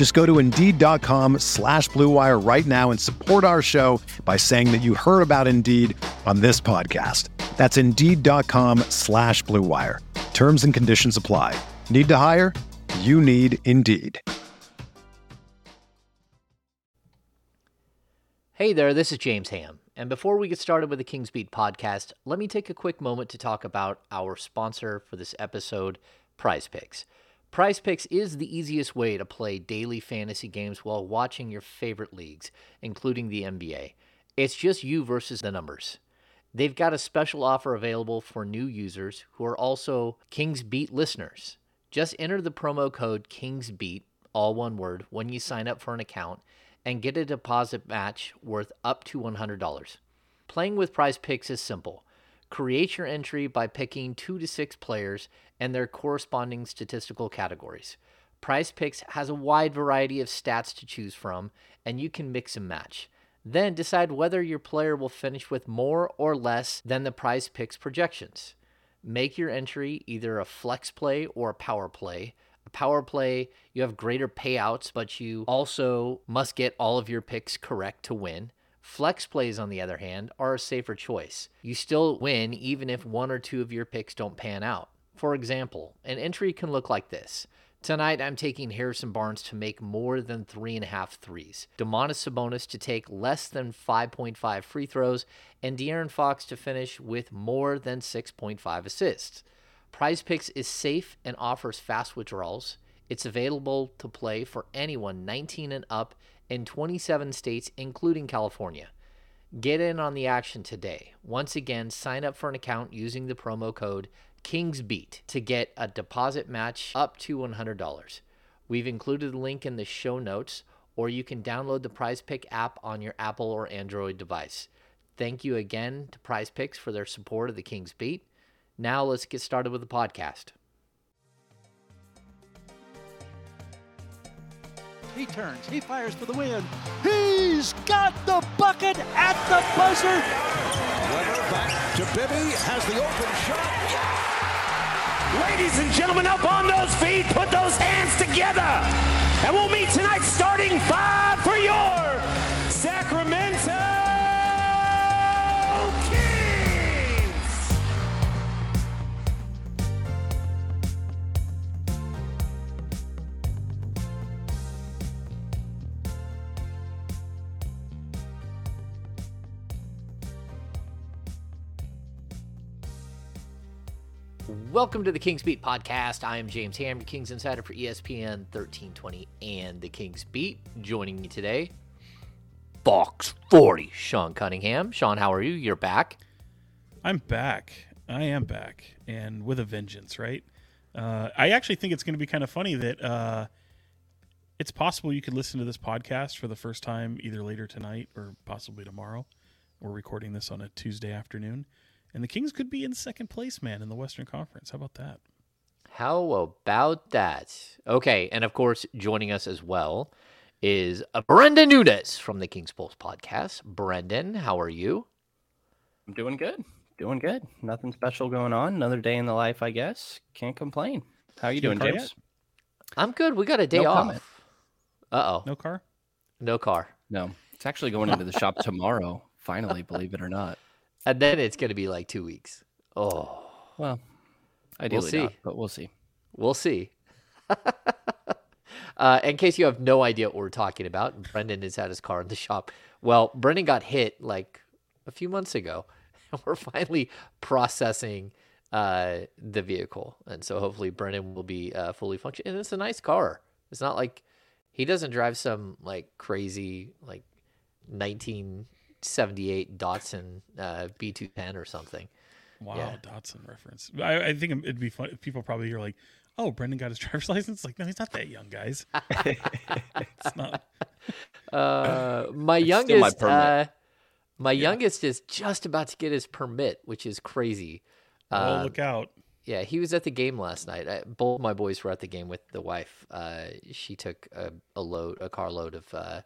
Just go to Indeed.com slash BlueWire right now and support our show by saying that you heard about Indeed on this podcast. That's Indeed.com slash BlueWire. Terms and conditions apply. Need to hire? You need Indeed. Hey there, this is James Ham. And before we get started with the Kings Beat podcast, let me take a quick moment to talk about our sponsor for this episode, Prize Picks. Prize Picks is the easiest way to play daily fantasy games while watching your favorite leagues, including the NBA. It's just you versus the numbers. They've got a special offer available for new users who are also Kings Beat listeners. Just enter the promo code KIngsBeat, all one word, when you sign up for an account and get a deposit match worth up to $100. Playing with prize picks is simple. Create your entry by picking two to six players and their corresponding statistical categories. Prize Picks has a wide variety of stats to choose from, and you can mix and match. Then decide whether your player will finish with more or less than the Prize Picks projections. Make your entry either a flex play or a power play. A power play, you have greater payouts, but you also must get all of your picks correct to win. Flex plays, on the other hand, are a safer choice. You still win even if one or two of your picks don't pan out. For example, an entry can look like this. Tonight, I'm taking Harrison Barnes to make more than three and a half threes, Domantas Sabonis to take less than 5.5 free throws, and De'Aaron Fox to finish with more than 6.5 assists. Prize Picks is safe and offers fast withdrawals. It's available to play for anyone 19 and up in 27 states, including California. Get in on the action today. Once again, sign up for an account using the promo code KingsBeat to get a deposit match up to $100. We've included a link in the show notes, or you can download the Prize Pick app on your Apple or Android device. Thank you again to Prize Picks for their support of the Kings Beat. Now let's get started with the podcast. He turns, he fires for the win. He's got the bucket at the buzzer. Webber back to Bibby, has the open shot. Ladies and gentlemen, up on those feet, put those hands together. And we'll meet tonight starting five for your Welcome to the Kings Beat podcast. I am James Ham, your Kings Insider for ESPN 1320 and the Kings Beat. Joining me today, Fox 40, Sean Cunningham. Sean, how are you? You're back. I'm back. I am back, and with a vengeance, right? Uh, I actually think it's going to be kind of funny that uh, it's possible you could listen to this podcast for the first time either later tonight or possibly tomorrow. We're recording this on a Tuesday afternoon, and the Kings could be in second place, man, in the Western Conference. How about that? How about that? Okay, and of course, joining us as well is Brenden Nunes from the Kings Pulse podcast. Brenden, how are you? I'm doing good. Doing good. Nothing special going on. Another day in the life, I guess. Can't complain. How you You doing, James? yet? I'm good. We got a day No off. comment. Uh oh. No car? No car. No. It's actually going into the shop tomorrow, finally, believe it or not. And then it's going to be like two weeks. Oh, Well, ideally see. not, but we'll see. we'll see. uh, in case you have no idea what we're talking about, Brenden is at his car in the shop. Well, Brenden got hit like a few months ago, and we're finally processing uh, the vehicle, and so hopefully Brenden will be uh, fully functional. And it's a nice car. It's not like he doesn't drive some like crazy like 1978 Datsun uh, B210 or something. Wow, Yeah. Datsun reference. I, I think it'd be fun. People probably hear like, "Oh, Brenden got his driver's license." Like, no, he's not that young, guys. it's not. Uh, my It's still my youngest, permit. uh, my youngest is just about to get his permit, which is crazy. Oh, Uh, look out! Yeah, he was at the game last night. I, both my boys were at the game with the wife. Uh, she took a, a load, a carload of uh,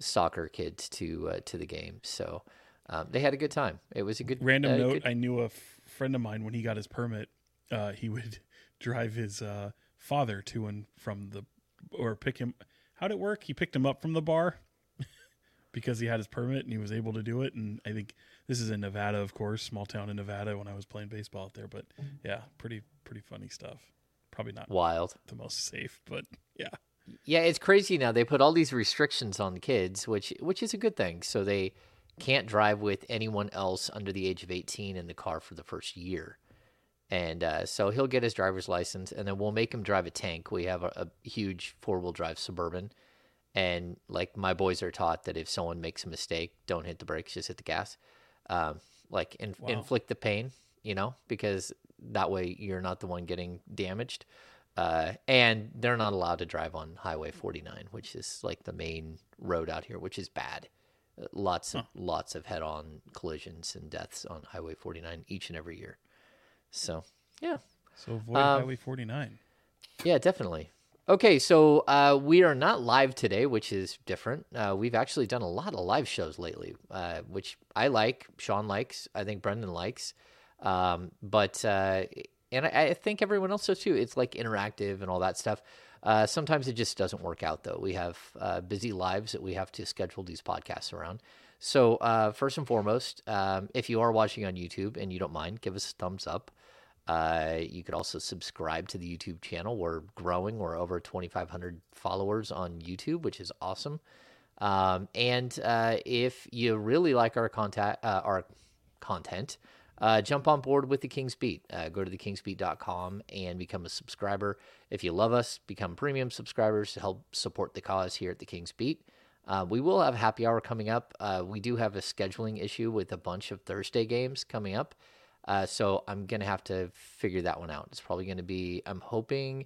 soccer kids to uh, to the game, so um, they had a good time. It was a good Random uh, note: good- I knew a f- friend of mine when he got his permit. Uh, he would drive his uh, father to and from the, or pick him. How'd it work? He picked him up from the bar because he had his permit and he was able to do it. And I think this is in Nevada, of course, small town in Nevada. When I was playing baseball out there, but yeah, pretty pretty funny stuff. Probably not wild. the most safe, but yeah. Yeah, it's crazy now. They put all these restrictions on kids, which which is a good thing. So they can't drive with anyone else under the age of 18 in the car for the first year. And uh, so he'll get his driver's license, and then we'll make him drive a tank. We have a, a huge four wheel drive suburban, and like my boys are taught that if someone makes a mistake, don't hit the brakes, just hit the gas. Um, like in, Wow. inflict the pain, you know, because that way you're not the one getting damaged. Uh, and they're not allowed to drive on Highway 49, which is like the main road out here, which is bad. Uh, Lots of lots of head-on collisions and deaths on Highway 49 each and every year. So yeah, So avoid Um, Highway 49. yeah, definitely. Okay, so uh, we are not live today, which is different. Uh, we've actually done a lot of live shows lately, uh, which I like. Sean likes. I think Brenden likes. Um, but uh, and I, I think everyone else does too. It's like interactive and all that stuff. Uh, sometimes it just doesn't work out though. We have uh, busy lives that we have to schedule these podcasts around. So uh, first and foremost, um, if you are watching on YouTube and you don't mind, give us a thumbs up. Uh, you could also subscribe to the YouTube channel. We're growing. We're over 2,500 followers on YouTube, which is awesome. Um, and uh, if you really like our contact, uh, our content, uh, jump on board with the King's Beat. Uh, go to thekingsbeat.com and become a subscriber. If you love us, become premium subscribers to help support the cause here at the King's Beat. Uh, we will have happy hour coming up. Uh, we do have a scheduling issue with a bunch of Thursday games coming up. Uh, so I'm going to have to figure that one out. It's probably going to be, I'm hoping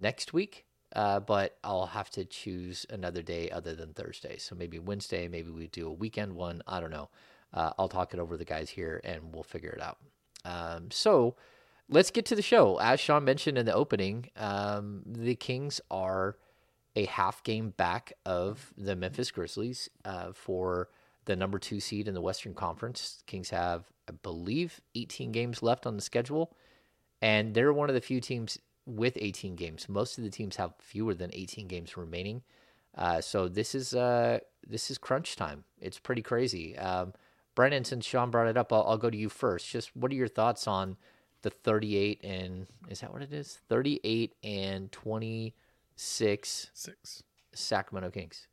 next week, uh, but I'll have to choose another day other than Thursday. So maybe Wednesday, maybe we do a weekend one. I don't know. Uh, I'll talk it over with the guys here and we'll figure it out. Um, so let's get to the show. As Sean mentioned in the opening, um, the Kings are a half game back of the Memphis Grizzlies uh, for the number two seed in the Western Conference. Kings have, I believe, 18 games left on the schedule, and they're one of the few teams with 18 games. Most of the teams have fewer than 18 games remaining. Uh, so this is uh, this is crunch time. It's pretty crazy. Um, Brenden, since Sean brought it up, I'll, I'll go to you first. Just what are your thoughts on the 38 and is that what it is? 38 and 26 Six. Sacramento Kings.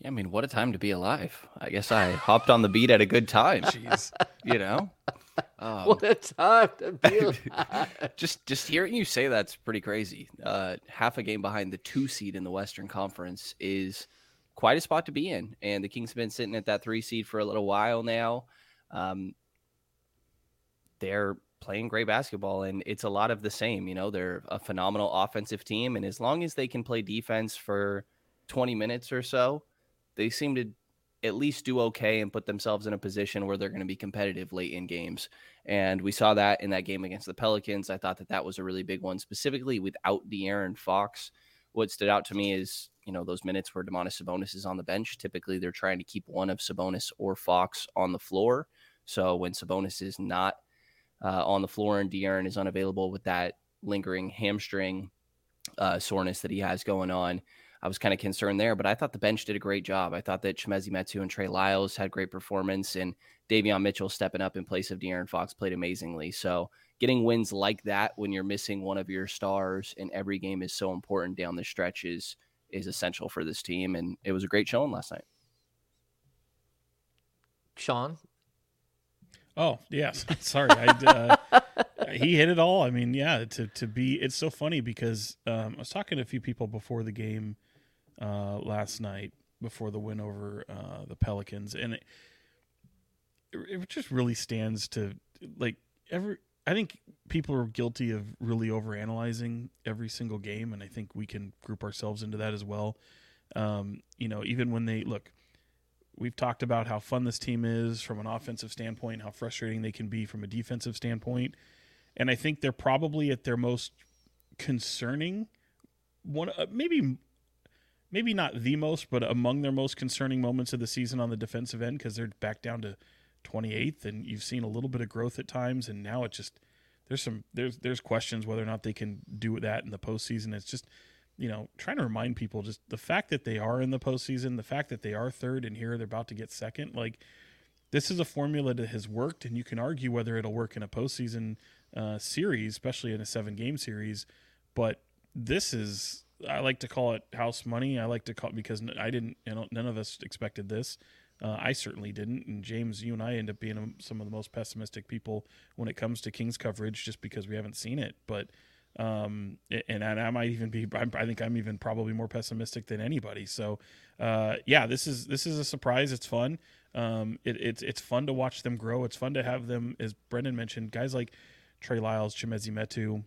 Yeah, I mean, what a time to be alive. I guess I hopped on the beat at a good time. Jeez. You know, um, What a time to be alive. just just hearing you say that's pretty crazy. Uh, half a game behind the two seed in the Western Conference is quite a spot to be in, and the Kings have been sitting at that three seed for a little while now. Um, they're playing great basketball, and it's a lot of the same. You know, they're a phenomenal offensive team, and as long as they can play defense for 20 minutes or so, they seem to at least do okay and put themselves in a position where they're going to be competitive late in games. And we saw that in that game against the Pelicans. I thought that that was a really big one, specifically without De'Aaron Fox. What stood out to me is, you know, those minutes where Domantas Sabonis is on the bench. Typically, they're trying to keep one of Sabonis or Fox on the floor. So when Sabonis is not uh, on the floor and De'Aaron is unavailable with that lingering hamstring uh, soreness that he has going on, I was kind of concerned there, but I thought the bench did a great job. I thought that Chimezie Metu and Trey Lyles had great performance, and Davion Mitchell stepping up in place of De'Aaron Fox played amazingly. So getting wins like that when you're missing one of your stars in every game is so important down the stretch is is essential for this team, and it was a great showing last night. Sean, Oh yes, sorry. I, uh, he hit it all. I mean, yeah. To to be, it's so funny because um, I was talking to a few people before the game uh, last night, before the win over uh, the Pelicans, and it, it just really stands to like every. I think people are guilty of really overanalyzing every single game, and I think we can group ourselves into that as well. Um, you know, even when they look We've talked about how fun this team is from an offensive standpoint, how frustrating they can be from a defensive standpoint. And I think they're probably at their most concerning one uh, maybe maybe not the most, but among their most concerning moments of the season on the defensive end because they're back down to 28th and you've seen a little bit of growth at times and now it just there's some there's there's questions whether or not they can do that in the postseason. It's just you know, trying to remind people just the fact that they are in the postseason, the fact that they are third and here they're about to get second, like this is a formula that has worked, and you can argue whether it'll work in a postseason uh, series, especially in a seven game series. But this is, I like to call it house money. I like to call it because I didn't, you know, none of us expected this. Uh, I certainly didn't. And James, you and I end up being some of the most pessimistic people when it comes to Kings coverage just because we haven't seen it. But um, and, I might even be. I think I'm even probably more pessimistic than anybody. So, uh, yeah, this is this is a surprise. It's fun. Um, it, it's it's fun to watch them grow. It's fun to have them, as Brenden mentioned, guys like Trey Lyles, Chimezie Metu,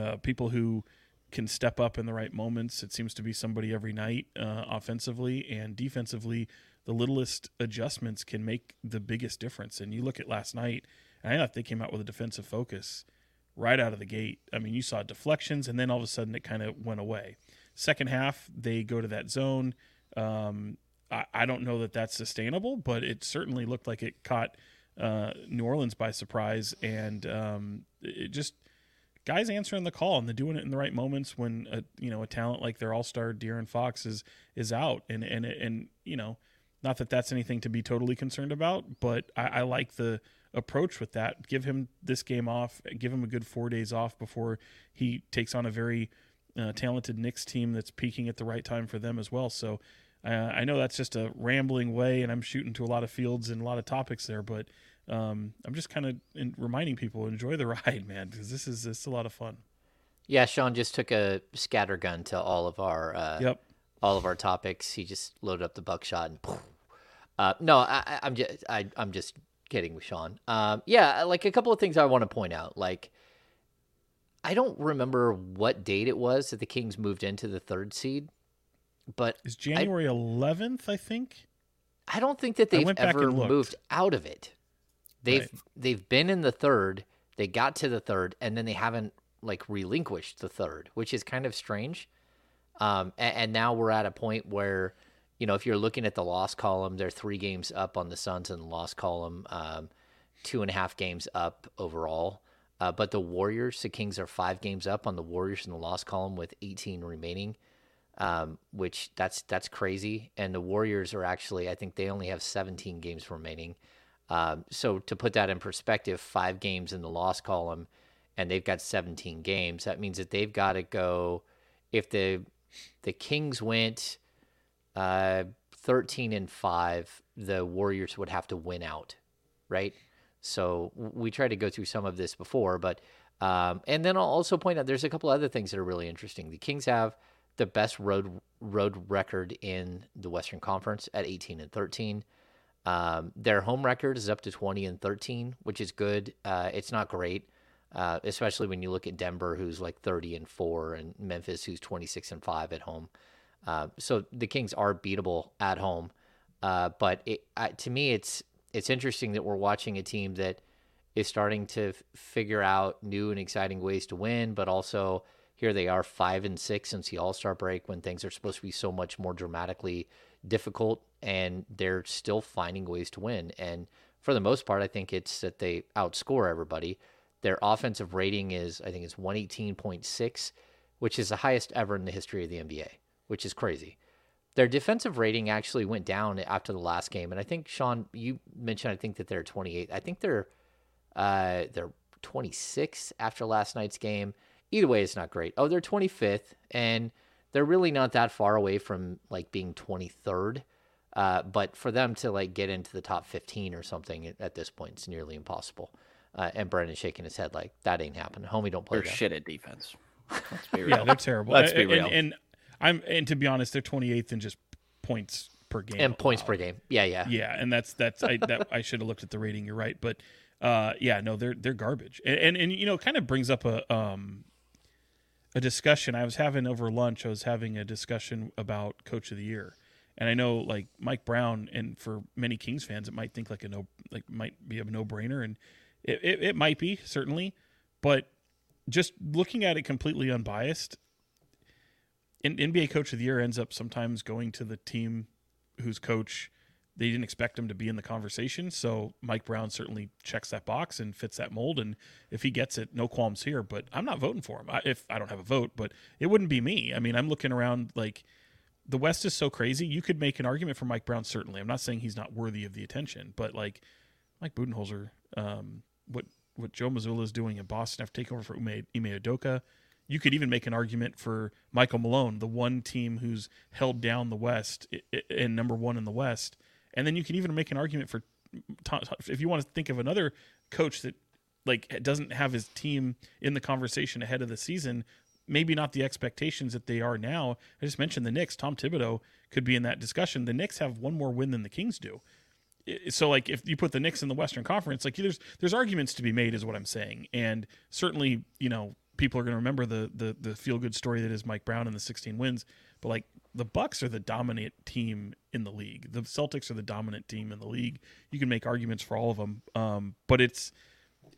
uh, people who can step up in the right moments. It seems to be somebody every night, uh, offensively and defensively. The littlest adjustments can make the biggest difference. And you look at last night, I thought they came out with a defensive focus right out of the gate. I mean, you saw deflections, and then all of a sudden it kind of went away. Second half, they go to that zone. Um, I, I, don't know that that's sustainable, but it certainly looked like it caught uh, New Orleans by surprise, and um, it just guys answering the call and they're doing it in the right moments when a you know a talent like their all star De'Aaron Fox is is out, and and and you know, not that that's anything to be totally concerned about, but I, I like the approach with that. Give him this game off. Give him a good four days off before he takes on a very uh, talented Knicks team that's peaking at the right time for them as well. So uh, I know that's just a rambling way, and I'm shooting to a lot of fields and a lot of topics there, but um, I'm just kind of reminding people enjoy the ride, man, because this is this is a lot of fun. Yeah, Sean just took a scatter gun to all of our uh, yep. All of our topics. He just loaded up the buckshot and. Uh, no, I, am just I, am just kidding with Sean. Um, yeah, like a couple of things I want to point out. Like, I don't remember what date it was that the Kings moved into the third seed, but it's January I, 11th, I think. I don't think that they've ever moved out of it. They've right. they've been in the third. They got to the third, and then they haven't like relinquished the third, which is kind of strange. Um, and, and now we're at a point where you know, if you're looking at the loss column, they're three games up on the Suns in the loss column, um, two and a half games up overall. Uh, but the Warriors, the Kings are five games up on the Warriors in the loss column with 18 remaining, um, which that's that's crazy. And the Warriors are actually, I think they only have 17 games remaining. Um, so to put that in perspective, five games in the loss column, and they've got 17 games. That means that they've got to go. If the the Kings went uh, 13 and 5, the Warriors would have to win out, right? So we tried to go through some of this before, but um, and then I'll also point out there's a couple other things that are really interesting. The Kings have the best road road record in the Western Conference at 18 and 13. Um, their home record is up to 20 and 13, which is good. Uh, it's not great, uh, especially when you look at Denver, who's like 30 and 4, and Memphis, who's 26 and 5 at home. Uh, so the Kings are beatable at home, uh, but it, to me, it's it's interesting that we're watching a team that is starting to f- figure out new and exciting ways to win, but also here they are five and six since the All Star break when things are supposed to be so much more dramatically difficult, and they're still finding ways to win. And for the most part, I think it's that they outscore everybody. Their offensive rating is, I think, it's one eighteen point six, which is the highest ever in the history of the NBA which is crazy. Their defensive rating actually went down after the last game, and I think Sean, you mentioned I think that they're 28. I think they're uh, they're 26 after last night's game. Either way, it's not great. Oh, they're 25th, and they're really not that far away from like being 23rd. Uh, but for them to like get into the top 15 or something at this point, it's nearly impossible. Uh, and Brenden's shaking his head like that ain't happening. Homie, don't play They're that. shit at defense. Let's be real. Yeah, they're terrible. Let's be And- real. And, and I'm and to be honest, they're 28th in just points per game and points per game. Yeah, yeah. Yeah, and that's that's I that I should have looked at the rating. You're right, but uh, yeah, no, they're they're garbage, and and, and you know, it kind of brings up a um a discussion I was having over lunch. I was having a discussion about Coach of the Year, and I know like Mike Brown, and for many Kings fans, it might think like a no like might be a no brainer, and it, it it might be certainly, but just looking at it completely unbiased. NBA Coach of the Year ends up sometimes going to the team whose coach they didn't expect him to be in the conversation. So Mike Brown certainly checks that box and fits that mold. And if he gets it, no qualms here. But I'm not voting for him. I, if I don't have a vote, but it wouldn't be me. I mean, I'm looking around like the West is so crazy. You could make an argument for Mike Brown. Certainly, I'm not saying he's not worthy of the attention, but like Mike Budenholzer, um, what what Joe Mazzulla is doing in Boston after taking over for Ume, Ime Udoka. You could even make an argument for Michael Malone, the one team who's held down the West and number one in the West. And then you can even make an argument for if you want to think of another coach that like doesn't have his team in the conversation ahead of the season, maybe not the expectations that they are now. I just mentioned the Knicks. Tom Thibodeau could be in that discussion. The Knicks have one more win than the Kings do. So like if you put the Knicks in the Western Conference, like there's there's arguments to be made, is what I'm saying. And certainly, you know, people are going to remember the the the feel good story that is Mike Brown and the 16 wins. But like the Bucks are the dominant team in the league. The Celtics are the dominant team in the league. You can make arguments for all of them, um, but it's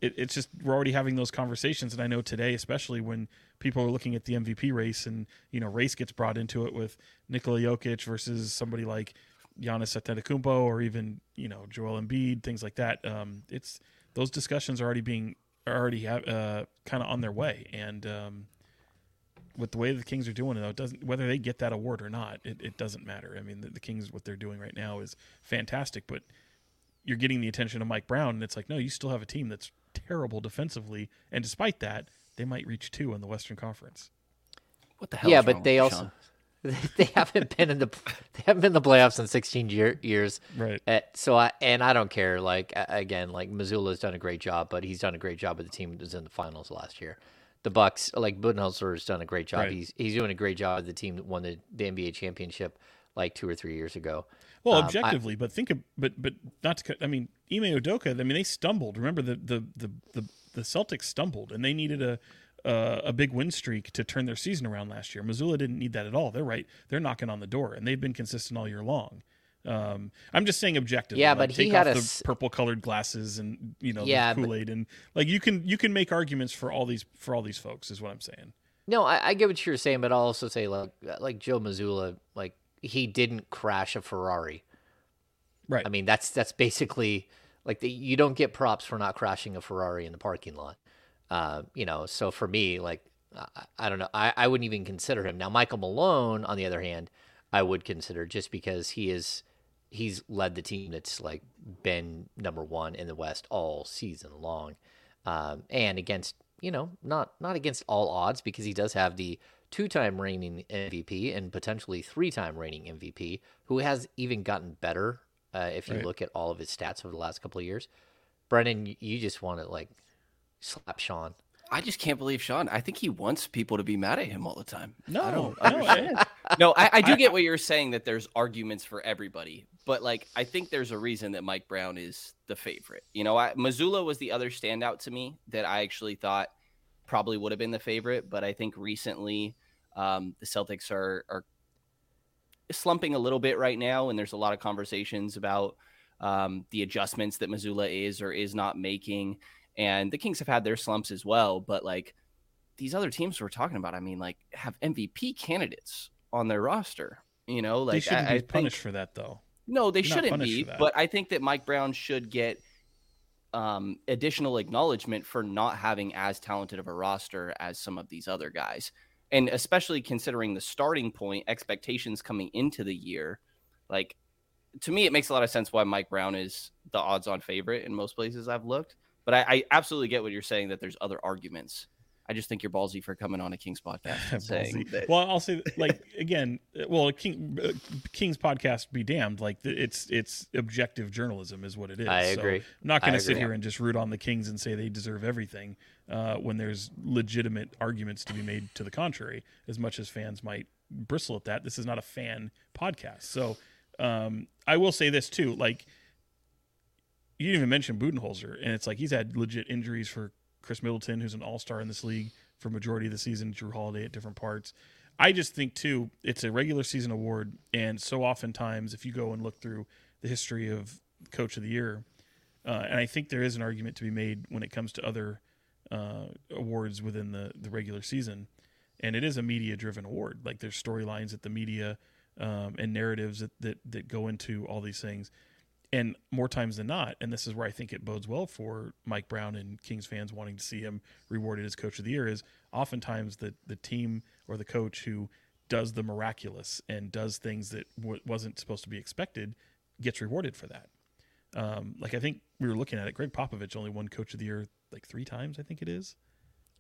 it, it's just we're already having those conversations, and I know today, especially when people are looking at the MVP race, and you know, race gets brought into it with Nikola Jokic versus somebody like Giannis Antetokounmpo, or even you know Joel Embiid, things like that. Um, it's those discussions are already being are already uh, kind of on their way, and um, with the way the Kings are doing it, though, it doesn't whether they get that award or not, it, it doesn't matter. I mean, the, the Kings what they're doing right now is fantastic, but you're getting the attention of Mike Brown, and it's like, no, you still have a team that's terrible defensively, and despite that, they might reach two in the Western Conference. What the hell? yeah, is wrong but they with also Sean? they haven't been in the they haven't been in the playoffs in 16 year, years. Right. Uh, so I and I don't care. Like again, like Mazzulla's done a great job, but he's done a great job with the team that was in the finals last year. The Bucks, like Budenholzer, has done a great job. Right. He's he's doing a great job with the team that won the, the NBA championship like two or three years ago. Well, Um, I- objectively, but think of but but not to. cut- I mean, Ime Udoka. I mean, they stumbled. Remember the the the the, the Celtics stumbled, and they needed a. Uh, a big win streak to turn their season around last year. Mazzulla didn't need that at all. They're right. They're knocking on the door, and they've been consistent all year long. Um, I'm just saying objectively. Yeah, like, but he take had off a the purple colored glasses and you know Yeah, the Kool Aid and like you can you can make arguments for all these for all these folks is what I'm saying. No, I, I get what you're saying, but I'll also say like like Joe Mazzulla, like he didn't crash a Ferrari. Right. I mean, that's that's basically like the, you don't get props for not crashing a Ferrari in the parking lot. Uh, you know, so for me, like I, I don't know, I, I wouldn't even consider him. Now, Michael Malone, on the other hand, I would consider just because he is he's led the team that's like been number one in the West all season long, um, and against you know not not against all odds because he does have the two-time reigning MVP and potentially three-time reigning MVP who has even gotten better uh, if you Right. look at all of his stats over the last couple of years. Brenden, you- you just want to like slap Sean. I just can't believe Sean. I think he wants people to be mad at him all the time. No, I don't understand. No, I, I do get what you're saying that there's arguments for everybody, but like I think there's a reason that Mike Brown is the favorite. You know, I, Mazzulla was the other standout to me that I actually thought probably would have been the favorite, but I think recently um, the Celtics are are slumping a little bit right now, and there's a lot of conversations about um, the adjustments that Mazzulla is or is not making, and the Kings have had their slumps as well, but like these other teams we're talking about, I mean, like have MVP candidates on their roster. You know, like they shouldn't I, be I think- punished for that though. no, they Not shouldn't be. But I think that Mike Brown should get um, additional acknowledgement for not having as talented of a roster as some of these other guys, and especially considering the starting point expectations coming into the year. Like to me, it makes a lot of sense why Mike Brown is the odds-on favorite in most places I've looked. But I, I absolutely get what you're saying that there's other arguments. I just think you're ballsy for coming on a Kings podcast and saying that. well, I'll say like again, well, King, uh, King's podcast be damned. Like it's it's objective journalism is what it is. I So agree. I'm not going to sit here and just root on the Kings and say they deserve everything uh, when there's legitimate arguments to be made to the contrary. As much as fans might bristle at that, this is not a fan podcast. So um, I will say this too, like you didn't even mention Budenholzer, and it's like he's had legit injuries for Khris Middleton, who's an all star in this league for majority of the season, Jrue Holiday at different parts. I just think too, it's a regular season award, and so oftentimes if you go and look through the history of Coach of the Year, uh, and I think there is an argument to be made when it comes to other uh, awards within the the regular season, and it is a media driven award. Like there's storylines that the media um, and narratives that, that that go into all these things and more times than not, and this is where I think it bodes well for Mike Brown and Kings fans wanting to see him rewarded as coach of the year is oftentimes the the team or the coach who does the miraculous and does things that w- wasn't supposed to be expected gets rewarded for that. Um, like I think we were looking at it, Gregg Popovich only won coach of the year like three times. I think it is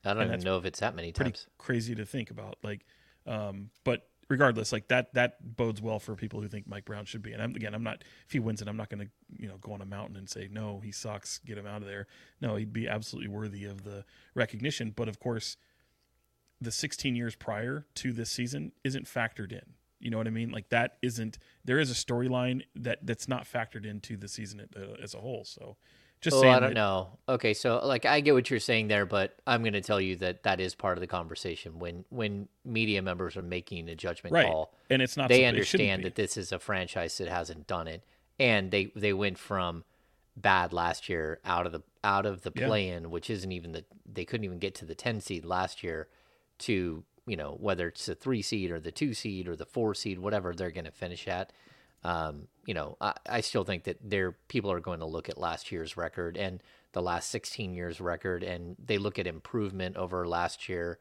I don't And even know if it's that many times. crazy to think about. Like, um, but regardless, like that that bodes well for people who think Mike Brown should be. And I'm, again, I'm not if he wins it, I'm not going to you know go on a mountain and say no, he sucks, get him out of there. No, he'd be absolutely worthy of the recognition. But of course, the 16 years prior to this season isn't factored in. You know what I mean? Like that isn't. There is a storyline that that's not factored into the season uh, as a whole. So, just Oh, saying. I don't that- know. Okay, so like I get what you're saying there, but I'm going to tell you that that is part of the conversation when when media members are making a judgment Right, call. and it's not. they supp- it shouldn't understand that this is a franchise that hasn't done it, and they they went from bad last year out of the out of the Yeah. play-in, which isn't even the they couldn't even get to the 10 seed last year, to you know whether it's the three seed or the two seed or the four seed, whatever they're going to finish at. Um, you know, I, I still think that there people are going to look at last year's record and the last 16 years record, and they look at improvement over last year.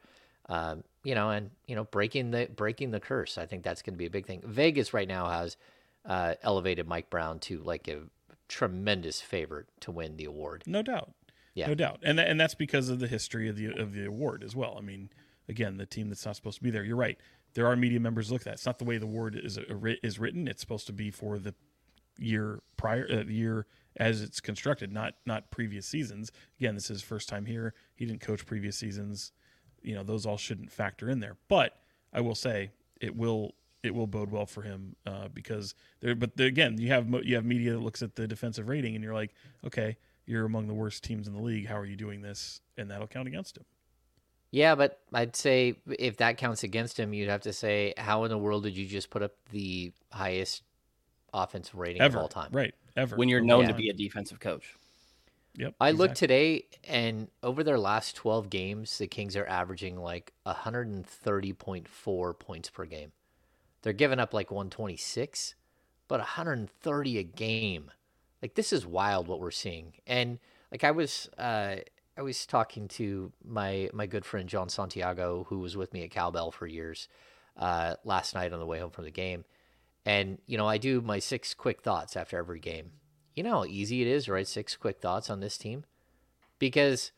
Um, you know, and you know, breaking the breaking the curse. I think that's going to be a big thing. Vegas right now has uh, elevated Mike Brown to like a tremendous favorite to win the award. No doubt. Yeah. No doubt. And tha- and that's because of the history of the of the award as well. I mean, again, the team that's not supposed to be there. You're right. There are media members look at that. It's not the way the award is uh, is written. It's supposed to be for the year prior uh, the year as it's constructed, not not previous seasons. Again, this is first time here. He didn't coach previous seasons. You know, those all shouldn't factor in there. But I will say it will it will bode well for him uh, because there. But the, again, you have you have media that looks at the defensive rating, and you're like, okay, you're among the worst teams in the league. How are you doing this? And that'll count against him. Yeah, but I'd say if that counts against him, you'd have to say, how in the world did you just put up the highest offensive rating Ever of all time? right? Ever when you're known all to be a defensive coach. Yep. I looked today, and over their last 12 games, the Kings are averaging like 130.4 points per game. They're giving up like 126, but 130 a game. Like this is wild what we're seeing. And like I was, uh, I was talking to my my good friend John Santiago, who was with me at Cowbell for years, uh, last night on the way home from the game. And you know, I do my six quick thoughts after every game. You know how easy it is to write six quick thoughts on this team? Because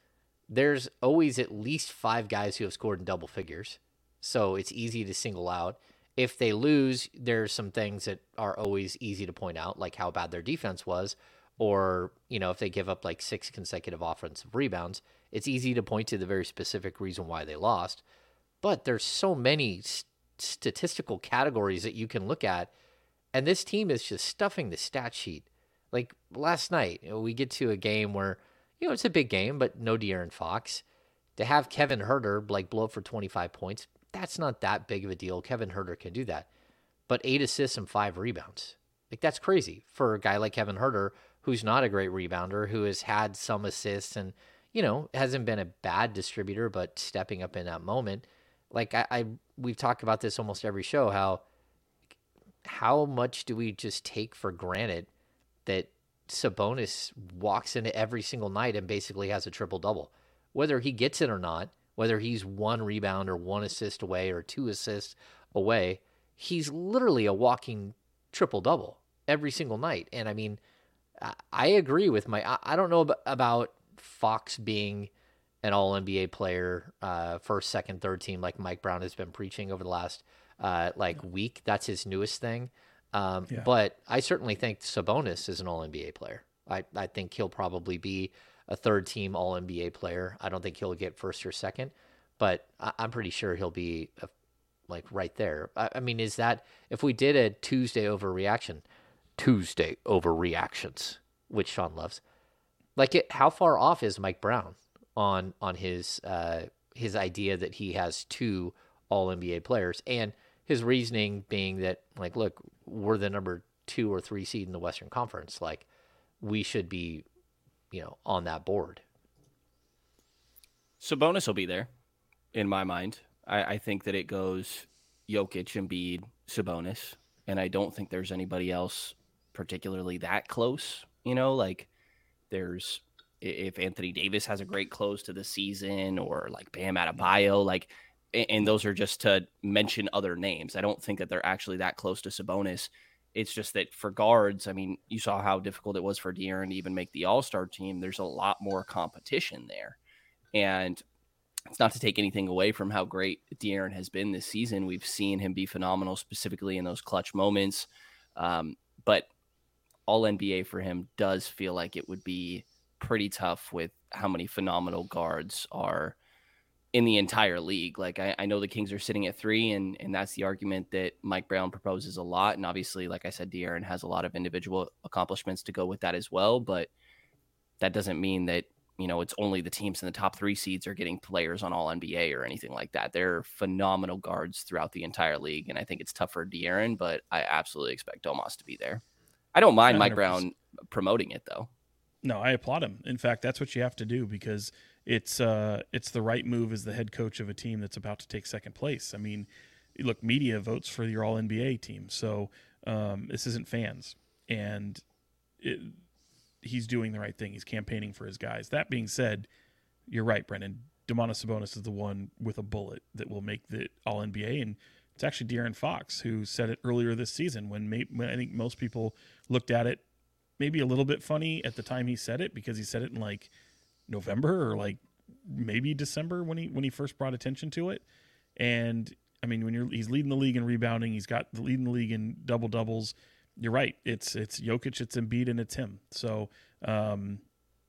there's always at least five guys who have scored in double figures. So it's easy to single out. If they lose, there's some things that are always easy to point out, like how bad their defense was, or, you know, if they give up like six consecutive offensive rebounds, it's easy to point to the very specific reason why they lost. But there's so many s- statistical categories that you can look at, and this team is just stuffing the stat sheet. Like last night, you know, we get to a game where, you know, it's a big game, but no De'Aaron Fox. To have Kevin Huerter like blow up for 25 points, that's not that big of a deal. Kevin Huerter can do that. But eight assists and five rebounds. Like that's crazy for a guy like Kevin Huerter, who's not a great rebounder, who has had some assists and, you know, hasn't been a bad distributor, but stepping up in that moment. Like I, I we've talked about this almost every show, how how much do we just take for granted that Sabonis walks into every single night and basically has a triple double? Whether he gets it or not, whether he's one rebound or one assist away or two assists away, he's literally a walking triple double every single night. And I mean, I- agree with my. I- don't know about Fox being an All NBA player, uh, first, second, third team, like Mike Brown has been preaching over the last uh, like week. That's his newest thing. Um, Yeah. But I certainly think Sabonis is an All NBA player. I, I think he'll probably be a third team All NBA player. I don't think he'll get first or second, but I, I'm pretty sure he'll be a, like right there. I, I mean, is that if we did a Tuesday overreaction, Tuesday overreactions, which Sean loves, like it, how far off is Mike Brown on on his uh, his idea that he has two All NBA players and his reasoning being that like, look, we're the number two or three seed in the Western Conference, like we should be, you know, on that board. Sabonis will be there, in my mind. I, I think that it goes Jokic, Embiid, Sabonis, and I don't think there's anybody else particularly that close. You know, like there's if Anthony Davis has a great close to the season, or like Bam Adebayo, like, and those are just to mention other names. I don't think that they're actually that close to Sabonis. It's just that for guards, I mean, you saw how difficult it was for De'Aaron to even make the All Star team. There's a lot more competition there. And it's not to take anything away from how great De'Aaron has been this season. We've seen him be phenomenal, specifically in those clutch moments. Um, but all NBA for him does feel like it would be pretty tough with how many phenomenal guards are in the entire league. Like I, I know the Kings are sitting at three, and and that's the argument that Mike Brown proposes a lot. And obviously, like I said, De'Aaron has a lot of individual accomplishments to go with that as well. But that doesn't mean that you know it's only the teams in the top three seeds are getting players on all NBA or anything like that. They're phenomenal guards throughout the entire league, and I think it's tough for De'Aaron, but I absolutely expect Domas to be there. I don't mind Mike 100%. Brown promoting it though. No, I applaud him. In fact, that's what you have to do because it's uh, it's the right move as the head coach of a team that's about to take second place. I mean, look, media votes for your All NBA team, so um, this isn't fans, and it, he's doing the right thing. He's campaigning for his guys. That being said, you're right, Brenden. Domantas Sabonis is the one with a bullet that will make the All NBA, and it's actually De'Aaron Fox who said it earlier this season when, may, when I think most people looked at it maybe a little bit funny at the time he said it because he said it in like November or like maybe December when he when he first brought attention to it. And I mean, when you're he's leading the league in rebounding, he's got the leading the league in double doubles. You're right. It's it's Jokic, it's Embiid, and it's him. So um,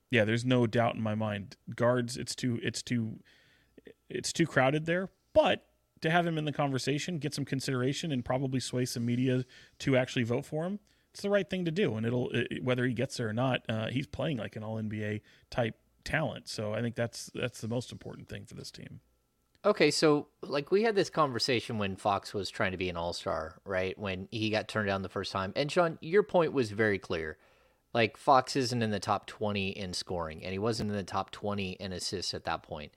yeah, there's no doubt in my mind. Guards, it's too it's too it's too crowded there. But to have him in the conversation, get some consideration, and probably sway some media to actually vote for him, it's the right thing to do. And it'll it, whether he gets there or not, uh, he's playing like an All NBA type talent. So I think that's that's the most important thing for this team. Okay, so like we had this conversation when Fox was trying to be an all star, right? When he got turned down the first time. And Sean, your point was very clear. Like Fox isn't in the top 20 in scoring, and he wasn't in the top 20 in assists at that point.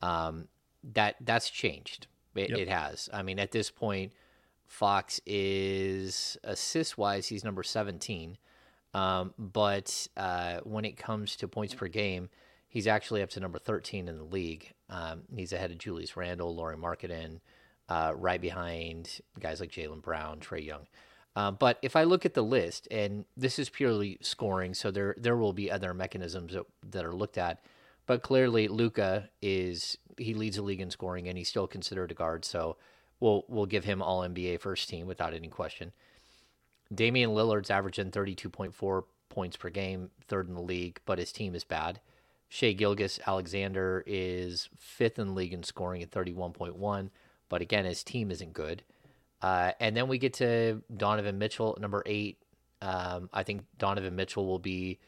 Um, that that's changed. It, Yep. it has. I mean, at this point, Fox is assist wise, he's number 17. Um, but uh, when it comes to points per game, he's actually up to number 13 in the league. Um, he's ahead of Julius Randle, Lauri Markkanen, uh, right behind guys like Jaylen Brown, Trae Young. Uh, but if I look at the list, and this is purely scoring, so there there will be other mechanisms that, that are looked at. But clearly, Luka is he leads the league in scoring, and he's still considered a guard. So we'll we'll give him All NBA first team without any question. Damian Lillard's averaging 32.4 points per game, third in the league, but his team is bad. Shai Gilgeous-Alexander is fifth in the league in scoring at 31.1, but again, his team isn't good. Uh, and then we get to Donovan Mitchell number eight. Um, I think Donovan Mitchell will be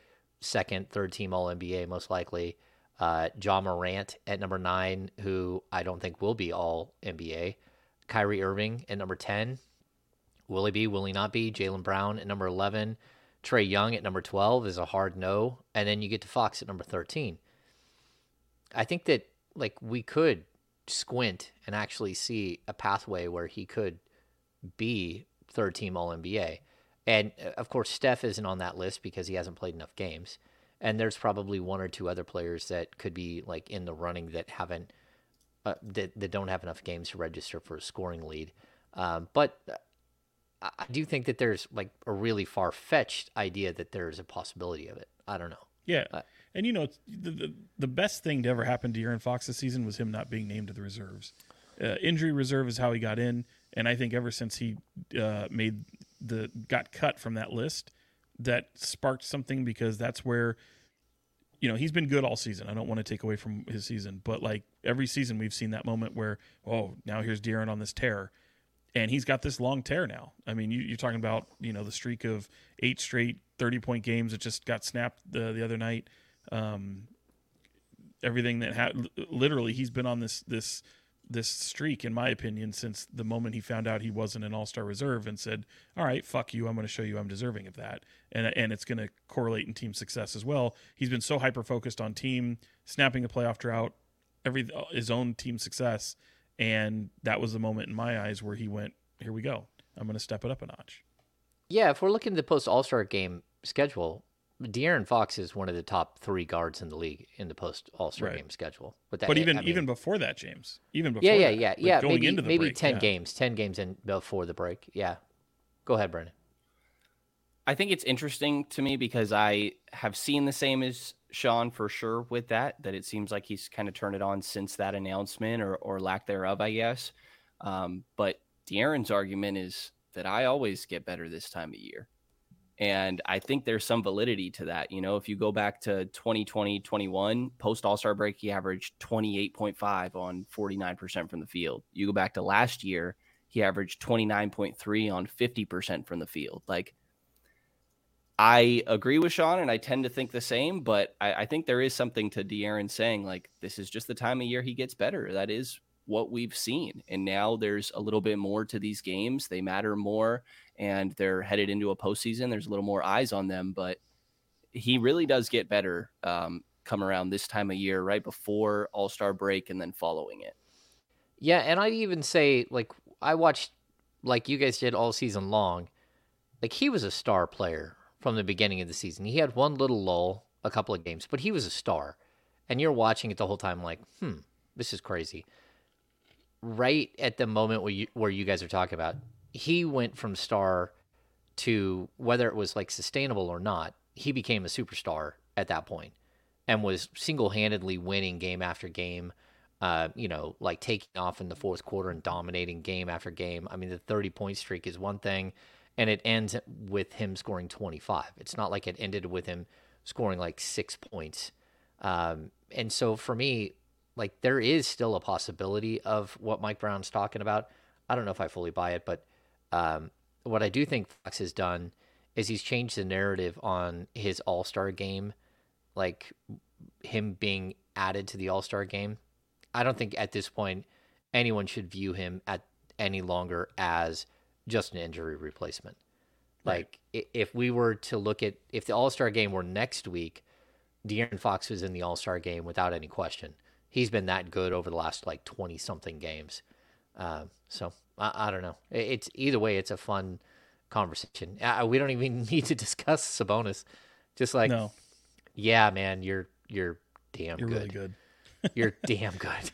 second, third team All NBA most likely. Uh, Ja Morant at number nine, who I don't think will be All NBA. Kyrie Irving at number 10. Will he be? Will he not be? Jaylen Brown at number 11. Trae Young at number 12 is a hard no. And then you get to Fox at number 13. I think that like we could squint and actually see a pathway where he could be third team All NBA. And uh, of course, Steph isn't on that list because he hasn't played enough games. And there's probably one or two other players that could be like in the running that haven't uh, that that don't have enough games to register for a scoring lead. Um, but uh, I do think that there's like a really far fetched idea that there's a possibility of it. I don't know. Yeah, Uh, And you know, the, the the best thing to ever happen to Aaron Fox this season was him not being named to the reserves. Uh, injury reserve is how he got in, and I think ever since he uh, made the got cut from that list, that sparked something because that's where you know he's been good all season. I don't want to take away from his season, but like every season we've seen that moment where oh now here's De'Aaron on this tear, and he's got this long tear now. I mean you, are talking about you know the streak of eight straight thirty point games that just got snapped the the other night. Um, everything that had literally he's been on this this this streak, in my opinion, since the moment he found out he wasn't an All Star reserve and said, "All right, fuck you, I'm going to show you I'm deserving of that," and and it's going to correlate in team success as well. He's been so hyper focused on team snapping a playoff drought, every his own team success, and that was the moment in my eyes where he went, "Here we go, I'm going to step it up a notch." Yeah, if we're looking at the post All Star game schedule, De'Aaron Fox is one of the top three guards in the league in the post All Star right. game schedule. But, that, but even I mean, even before that, James, even before yeah, yeah, that, yeah, like yeah, maybe maybe break, ten yeah. games, ten games in before the break. Yeah, go ahead, Brenden. I think it's interesting to me because I have seen the same as Sean for sure with that. That it seems like he's kind of turned it on since that announcement or or lack thereof, I guess. Um, but De'Aaron's argument is that I always get better this time of year. And I think there's some validity to that. You know, if you go back to 2020, 21, post All Star break, he averaged 28.5 on 49% from the field. You go back to last year, he averaged 29.3 on 50% from the field. Like, I agree with Sean, and I tend to think the same, but I, I think there is something to De'Aaron saying, like, this is just the time of year he gets better. That is what we've seen. And now there's a little bit more to these games. They matter more and they're headed into a postseason. There's a little more eyes on them, but he really does get better um, come around this time of year, right before All Star break and then following it. Yeah. And I'd even say, like, I watched, like you guys did all season long, like, he was a star player from the beginning of the season. He had one little lull, a couple of games, but he was a star. And you're watching it the whole time, like, hmm, this is crazy right at the moment where you where you guys are talking about, he went from star to whether it was like sustainable or not, he became a superstar at that point and was single-handedly winning game after game. Uh, you know, like taking off in the fourth quarter and dominating game after game. I mean, the 30 point streak is one thing, and it ends with him scoring 25. It's not like it ended with him scoring like six points. Um, and so for me, like there is still a possibility of what Mike Brown's talking about. I don't know if I fully buy it, but um, what I do think Fox has done is he's changed the narrative on his All Star game, like him being added to the All Star game. I don't think at this point anyone should view him at any longer as just an injury replacement. Right. Like if we were to look at if the All Star game were next week, De'Aaron Fox was in the All Star game without any question he's been that good over the last like 20 something games. Uh, so I, I, don't know. It's either way, it's a fun conversation. Uh, we don't even need to discuss Sabonis. Just like, no. yeah, man, you're you're damn you're good. really good. you're damn good.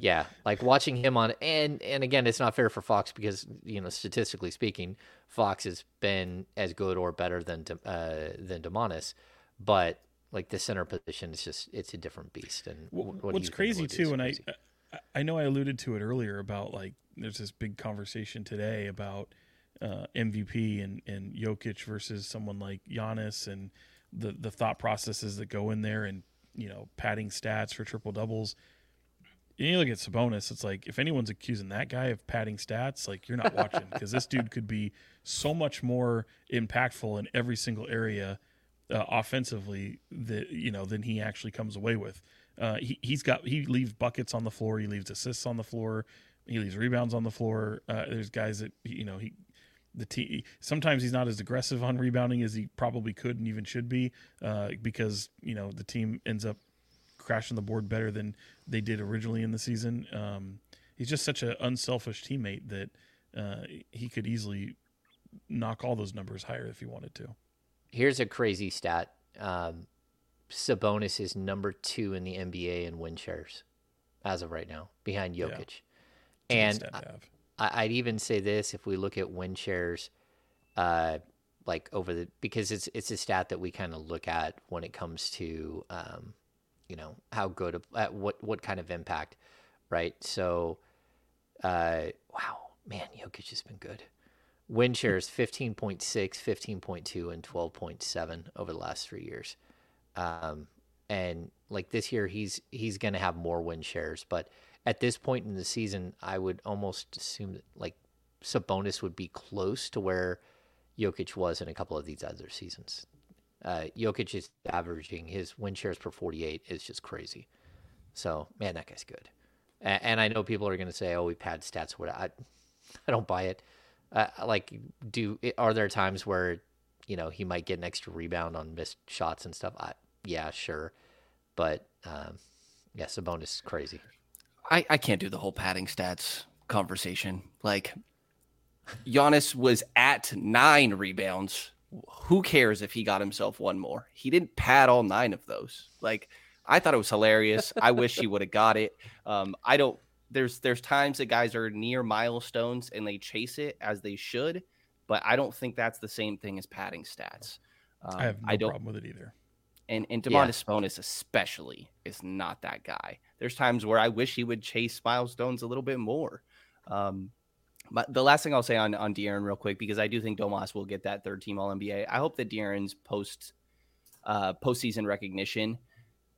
yeah, like watching him on and and again, it's not fair for Fox because you know statistically speaking, Fox has been as good or better than uh, than Domantas, but like the center position is just it's a different beast. And what what's crazy too, and? I I know I alluded to it earlier about like there's this big conversation today about uh, MVP and and Jokic versus someone like Giannis and the the thought processes that go in there and you know padding stats for triple doubles. You look at Sabonis, it's like if anyone's accusing that guy of padding stats, like you're not watching because this dude could be so much more impactful in every single area uh, offensively that you know than he actually comes away with. Uh, he he's got he leaves buckets on the floor, he leaves assists on the floor, he leaves rebounds on the floor. Uh, there's guys that you know he the team sometimes he's not as aggressive on rebounding as he probably could and even should be uh, because you know the team ends up crashing the board better than they did originally in the season. Um, he's just such an unselfish teammate that uh, he could easily knock all those numbers higher if he wanted to here's a crazy stat. Um, Sabonis is number two in the NBA in win shares as of right now, behind Jokic. Yeah. And I, would even say this: if we look at win shares, uh, like over the because it's it's a stat that we kind of look at when it comes to um, you know how good at what what kind of impact, right? So, uh, wow, man, Jokic has been good. Win shares 15.6, 15.2, and 12.7 over the last three years. Um, and like this year, he's he's going to have more win shares. But at this point in the season, I would almost assume that like Sabonis would be close to where Jokic was in a couple of these other seasons. Uh, Jokic is averaging his win shares per 48 is just crazy. So man, that guy's good. And, and I know people are going to say, "Oh, we pad stats." What I, I don't buy it. Uh, like, do are there times where you know he might get an extra rebound on missed shots and stuff? I, yeah, sure, but um, yeah, Sabonis is crazy. I, I can't do the whole padding stats conversation. Like, Giannis was at nine rebounds. Who cares if he got himself one more? He didn't pad all nine of those. Like, I thought it was hilarious. I wish he would have got it. Um, I don't. There's there's times that guys are near milestones and they chase it as they should, but I don't think that's the same thing as padding stats. Um, I have no I don't, problem with it either. And and Domantas yeah. Sabonis especially is not that guy. There's times where I wish he would chase milestones a little bit more. Um, but the last thing I'll say on on De'Aaron real quick because I do think Domas will get that third team All NBA. I hope that De'Aaron's post uh, postseason recognition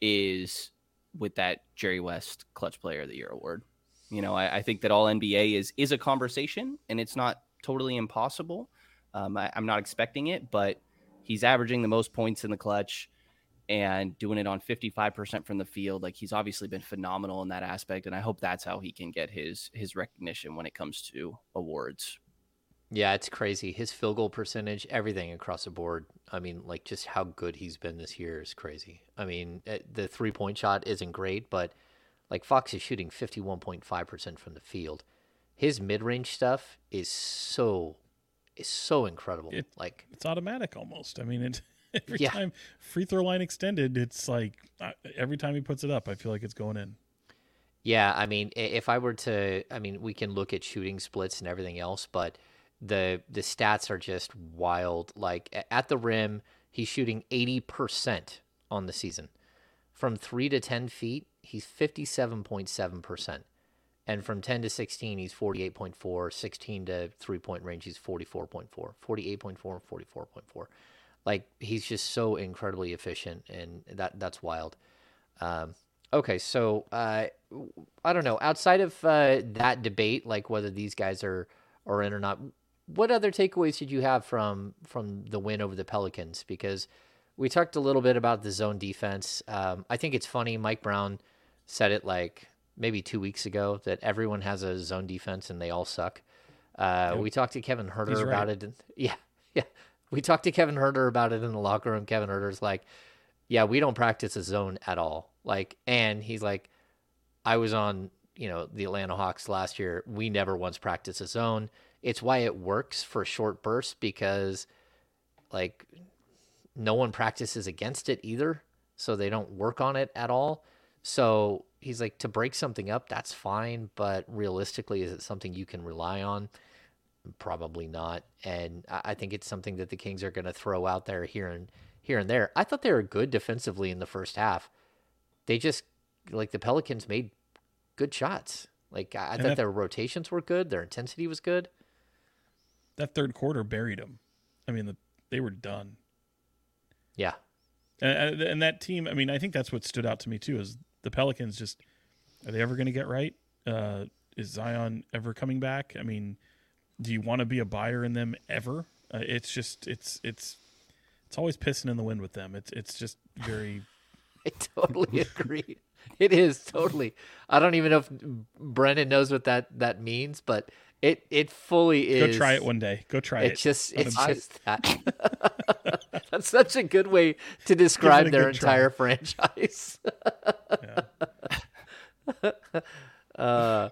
is with that Jerry West Clutch Player of the Year award. You know, I, I think that All NBA is is a conversation, and it's not totally impossible. Um, I, I'm not expecting it, but he's averaging the most points in the clutch and doing it on 55% from the field like he's obviously been phenomenal in that aspect and i hope that's how he can get his his recognition when it comes to awards. Yeah it's crazy. His field goal percentage everything across the board i mean like just how good he's been this year is crazy. I mean eh, the three point shot isn't great but like fox is shooting 51.5% from the field. His mid-range stuff is so is so incredible it, like it's automatic almost. I mean it every yeah. time free throw line extended, it's like uh, every time he puts it up, I feel like it's going in. Yeah, I mean, if I were to, I mean, we can look at shooting splits and everything else, but the the stats are just wild. Like at the rim, he's shooting eighty percent on the season. From three to ten feet, he's fifty seven point seven percent. And from 10 to 16, he's 48.4. 16 to three point range, he's 44.4. 48.4, 44.4. Like he's just so incredibly efficient, and that that's wild. Um, okay, so uh, I don't know. Outside of uh, that debate, like whether these guys are are in or not, what other takeaways did you have from from the win over the Pelicans? Because we talked a little bit about the zone defense. Um, I think it's funny. Mike Brown said it like maybe two weeks ago that everyone has a zone defense and they all suck. Uh, yep. We talked to Kevin Huerter right. about it. And, yeah, yeah we talked to Kevin Huerter about it in the locker room. Kevin Huerter's like, yeah, we don't practice a zone at all. Like, and he's like, I was on, you know, the Atlanta Hawks last year. We never once practiced a zone. It's why it works for short bursts because, like, no one practices against it either. So they don't work on it at all. So he's like, to break something up, that's fine. But realistically, is it something you can rely on? Probably not. And I think it's something that the Kings are going to throw out there here and here and there. I thought they were good defensively in the first half. They just like the Pelicans made good shots. Like I, I thought that, their rotations were good. Their intensity was good. That third quarter buried them. I mean, the, they were done. Yeah. And, and that team. I mean, I think that's what stood out to me too. Is the Pelicans just are they ever going to get right? Uh, is Zion ever coming back? I mean, do you want to be a buyer in them ever? Uh, it's just it's it's it's always pissing in the wind with them. It's it's just very. I totally agree. It is totally. I don't even know if Brenden knows what that that means, but it it fully is. Go try it one day. Go try it. It's just it's just that. That's such a good way to describe their entire try. franchise. yeah. uh,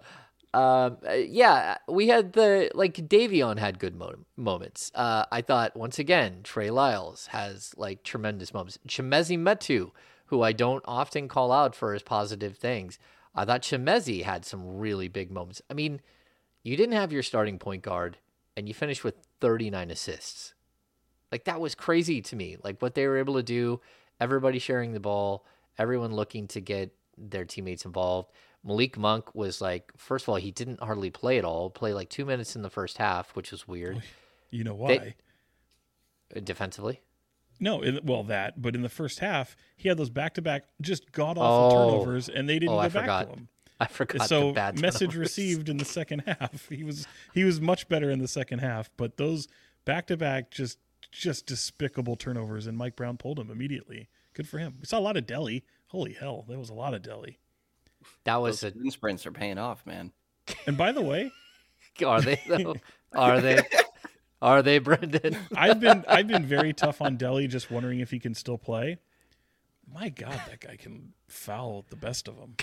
um, uh, yeah, we had the like Davion had good mo- moments. Uh, I thought once again Trey Lyles has like tremendous moments. Chimezie Metu, who I don't often call out for his positive things, I thought Chimezie had some really big moments. I mean, you didn't have your starting point guard, and you finished with 39 assists. Like that was crazy to me. Like what they were able to do, everybody sharing the ball, everyone looking to get their teammates involved. Malik Monk was like, first of all, he didn't hardly play at all. Play like two minutes in the first half, which was weird. You know why? They- Defensively, no, in, well that, but in the first half, he had those back-to-back just god awful Oh. turnovers, and they didn't Oh, go I back forgot. to him. I forgot so message received in the second half. He was he was much better in the second half, but those back-to-back just just despicable turnovers, and Mike Brown pulled him immediately. Good for him. We saw a lot of Delly. Holy hell, there was a lot of Delly. That Those was a. sprint sprints are paying off, man. And by the way, Are they though? Are they? Are they, Brenden? I've been I've been very tough on Delly, just wondering if he can still play. My God, that guy can foul the best of them.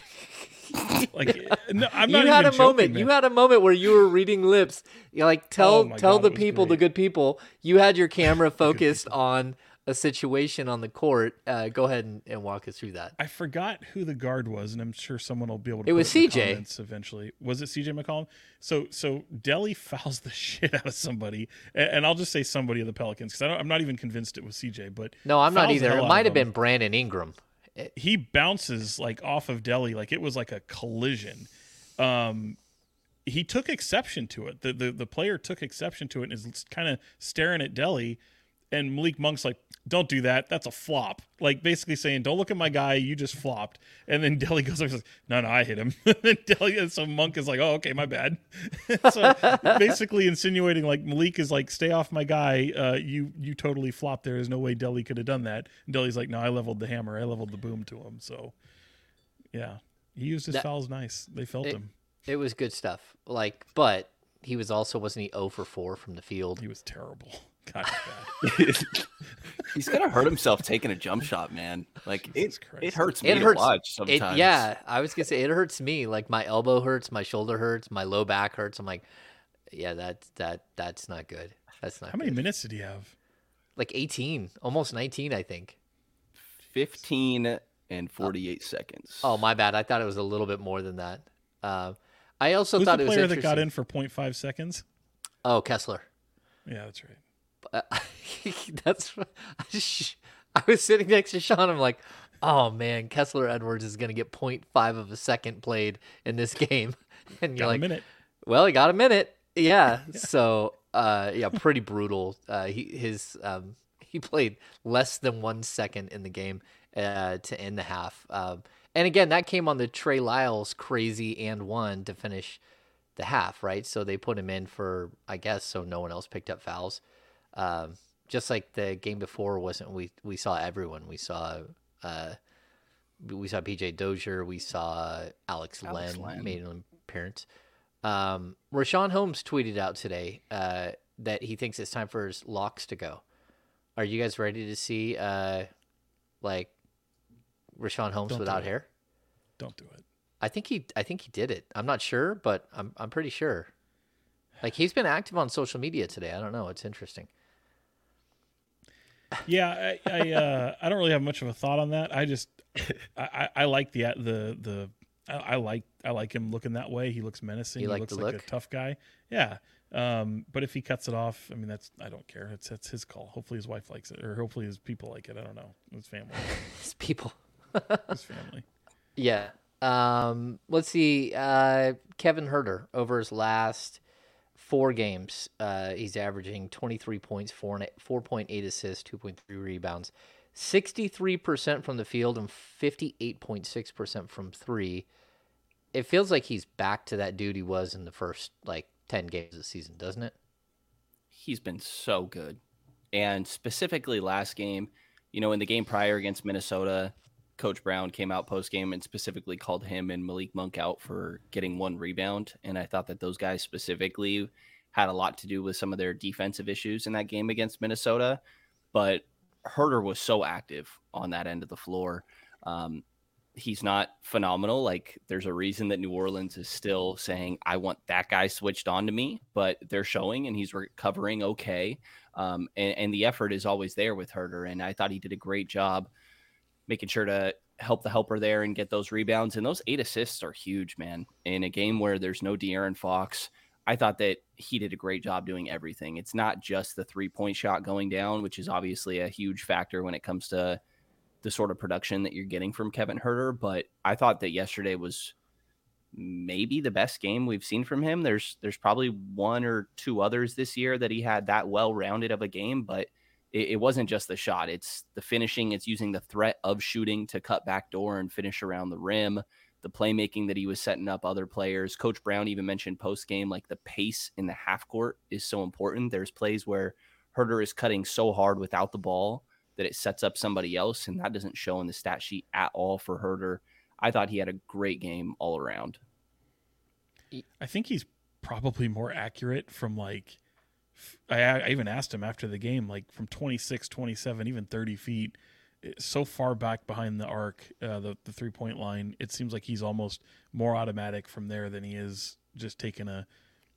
Like, no, I'm not. you not had a even moment. joking, You had a moment where you were reading lips. You're like, tell Oh tell God, the it was people, the good people. You had your camera focused on a situation on the court. Uh, go ahead and, and walk us through that. I forgot who the guard was, and I'm sure someone will be able to. It was the CJ. eventually. Was it CJ McCollum? So so Delly fouls the shit out of somebody, and, and I'll just say somebody of the Pelicans because I'm not even convinced it was CJ. But No, I'm not either. It might have been Brandon Ingram. he bounces like off of Delly like it was like a collision. Um, he took exception to it. The the the player took exception to it and is kind of staring at Delly. And Malik Monk's like, "Don't do that. That's a flop." Like basically saying, "Don't look at my guy. You just flopped." And then Delly goes over, says, "No, no, I hit him." and Delly, so Monk is like, "Oh, okay, my bad." so basically insinuating like Malik is like, "Stay off my guy. Uh, you you totally flopped. There is no way Delly could have done that." And Delly's like, "No, I leveled the hammer. I leveled the boom to him." So yeah, he used his That- fouls nice. They felt It- him. It was good stuff. Like, but he was also wasn't he 0 for 4 from the field. He was terrible. God, he's gonna hurt himself taking a jump shot, man. Like Jesus it, it hurts me It to hurts. watch It, sometimes. yeah, I was gonna say it hurts me. Like my elbow hurts, my shoulder hurts, my low back hurts. I'm like, yeah, that that that's not good. That's not How many minutes did he have? Like 18, almost 19, I think. fifteen and forty-eight seconds. Oh, my bad. I thought it was a little bit more than that. Uh, I also Who's thought the it was player that got in for 0.5 seconds? Oh, Kessler. Yeah, that's right. That's I, was sitting next to Sean. I'm like, oh man, Kessler Edwards is gonna get 0.5 of a second played in this game, and you're Got like, a minute. well, he got a minute. Yeah. So, uh, yeah, pretty brutal. Uh, he his um, he played less than one second in the game uh, to end the half. Um, and again, that came on the Trey Lyles crazy and one to finish the half, right? So they put him in for, I guess, so no one else picked up fouls. Um, just like the game before wasn't we we saw everyone. We saw uh, we saw PJ Dozier, we saw Alex, Alex Len, Len. made an appearance. Um, Richaun Holmes tweeted out today uh, that he thinks it's time for his locks to go. Are you guys ready to see uh, like Richaun Holmes Don't without it. hair? Don't do it. I think he I think he did it. I'm not sure, but I'm I'm pretty sure. Like he's been active on social media today. I don't know. It's interesting. Yeah, I I, uh, I don't really have much of a thought on that. I just I, I, I like the the the I, I like I like him looking that way. He looks menacing. You he like looks like look? a tough guy. Yeah. Um, but if he cuts it off, I mean that's I don't care. It's that's his call. Hopefully his wife likes it, or hopefully his people like it. I don't know. His family. his people. his family. Yeah. Um, let's see. Uh, Kevin Huerter over his last four games, uh, he's averaging 23 points, four 4.8 assists, 2.3 rebounds, 63% from the field, and 58.6% from three. It feels like he's back to that dude he was in the first like 10 games of the season, doesn't it? he's been so good. And specifically last game, you know, in the game prior against Minnesota, Coach Brown came out post game and specifically called him and Malik Monk out for getting one rebound. And I thought that those guys specifically had a lot to do with some of their defensive issues in that game against Minnesota. But Huerter was so active on that end of the floor. Um, he's not phenomenal. Like there's a reason that New Orleans is still saying, I want that guy switched on to me, but they're showing and he's recovering okay. Um, and, and the effort is always there with Huerter. And I thought he did a great job making sure to help the helper there and get those rebounds. And those eight assists are huge, man. In a game where there's no De'Aaron Fox, I thought that he did a great job doing everything. It's not just the three point shot going down, which is obviously a huge factor when it comes to the sort of production that you're getting from Kevin Huerter. But I thought that yesterday was maybe the best game we've seen from him. There's there's probably one or two others this year that he had that well rounded of a game, but it, it, wasn't just the shot. It's the finishing. It's using the threat of shooting to cut back door and finish around the rim. The playmaking that he was setting up other players. Coach Brown even mentioned post game like the pace in the half court is so important. There's plays where Huerter is cutting so hard without the ball that it sets up somebody else, and that doesn't show in the stat sheet at all for Huerter. I thought he had a great game all around. I think he's probably more accurate from like I, I, even asked him after the game like from 26 27 even 30 feet eh, so far back behind the arc uh, the, the three point line it seems like he's almost more automatic from there than he is just taking a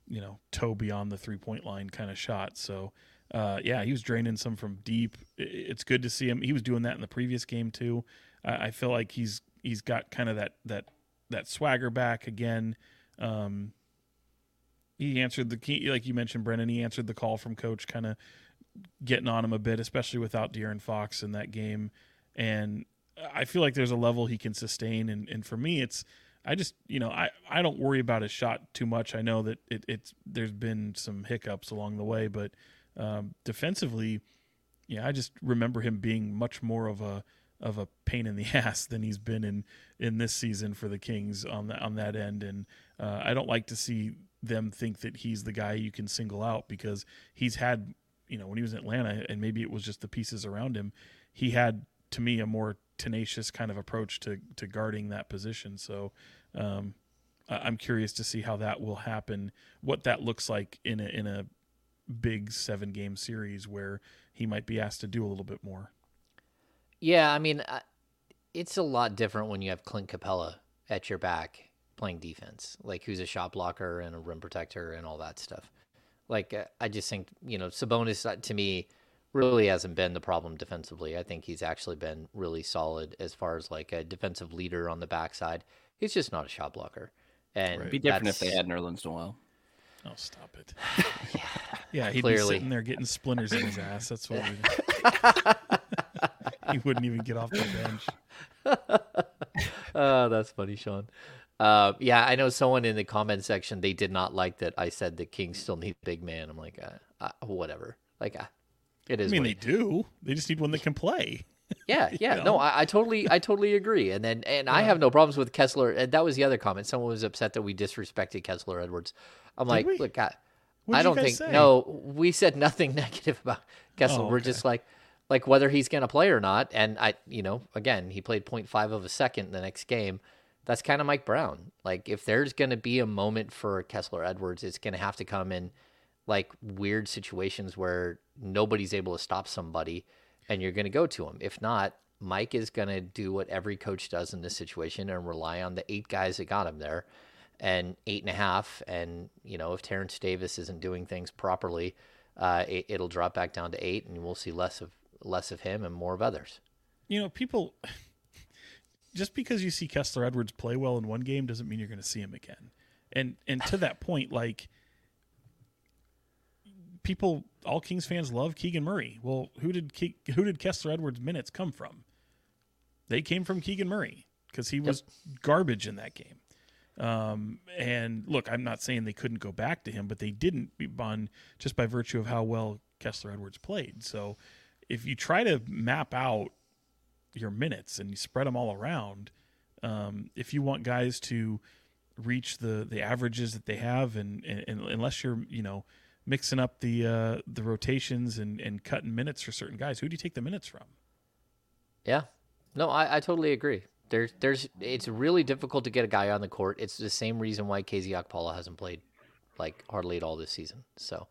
you know toe beyond the three point line kind of shot. So uh, yeah he was draining some from deep. It's good to see him. He was doing that in the previous game too. I feel like he's he's got kind of that that that swagger back again. Um, he answered the key, like you mentioned, Brenden. He answered the call from coach, kind of getting on him a bit, especially without De'Aaron Fox in that game. And I feel like there's a level he can sustain. And, and for me, it's I just you know I, I don't worry about his shot too much. I know that it, it's there's been some hiccups along the way, but um, defensively, yeah, I just remember him being much more of a of a pain in the ass than he's been in in this season for the Kings on that on that end. And uh, I don't like to see them think that he's the guy you can single out because he's had you know when he was in Atlanta and maybe it was just the pieces around him. He had to me a more tenacious kind of approach to to guarding that position. So. Um, I'm curious to see how that will happen, what that looks like in a in a big seven game series where he might be asked to do a little bit more. Yeah, I mean, it's a lot different when you have Clint Capela at your back playing defense, like who's a shot blocker and a rim protector and all that stuff. Like, uh, I just think, you know, Sabonis uh, to me really hasn't been the problem defensively. I think he's actually been really solid as far as like a defensive leader on the backside. He's just not a shot blocker. And It'd be different if they had Nerlens Noel. Oh, stop it. yeah, yeah he'd Clearly. be sitting there getting splinters in his ass. That's what we he wouldn't even get off the bench. oh, that's funny, Sean. Uh, yeah, I know someone in the comment section they did not like that I said the Kings still need big man. I'm like, uh, uh, whatever. Like, uh, it is. I mean, they do. They just need one that can play. Yeah, yeah. know? No, I, I, totally, I totally agree. And then, and yeah. I have no problems with Kessler. And that was the other comment. Someone was upset that we disrespected Kessler Edwards. I'm did like, we? look, I, I don't think. Say? No, we said nothing negative about Kessler. Oh, okay. We're just like, like whether he's going to play or not. And I, you know, again, he played 0.5 of a second the next game. That's kind of Mike Brown. Like if there's going to be a moment for Kessler Edwards, it's going to have to come in like weird situations where nobody's able to stop somebody and you're going to go to him. If not, Mike is going to do what every coach does in this situation and rely on the eight guys that got him there and eight and a half. And, you know, if Terrence Davis isn't doing things properly, uh, it, will drop back down to eight and we'll see less of less of him and more of others. You know, people just because you see Kessler Edwards play well in one game doesn't mean you're going to see him again. And and to that point, like people, all Kings fans love Keegan Murray. Well, who did Ke- who did Kessler Edwards' minutes come from? They came from Keegan Murray because he was yep. garbage in that game. Um, and look, I'm not saying they couldn't go back to him, but they didn't on just by virtue of how well Kessler Edwards played. So if you try to map out your minutes and you spread them all around, um, if you want guys to reach the the averages that they have, and, and, and unless you're you know mixing up the uh, the rotations and, and cutting minutes for certain guys, who do you take the minutes from? Yeah, no, I, I totally agree. There's there's it's really difficult to get a guy on the court. It's the same reason why KZ Okpala hasn't played like hardly at all this season. So,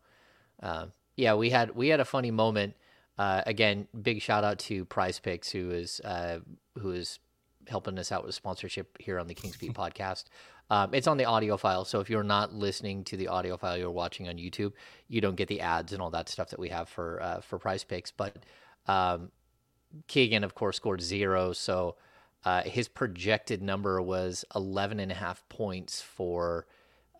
um, yeah, we had we had a funny moment uh, again, big shout out to PrizePicks, who is uh, who is helping us out with sponsorship here on the Kings Beat podcast. Um, it's on the audio file, so if you're not listening to the audio file, you're watching on YouTube, you don't get the ads and all that stuff that we have for uh, for PrizePicks. But um, Keegan, of course, scored zero, so uh, his projected number was 11 and a half points for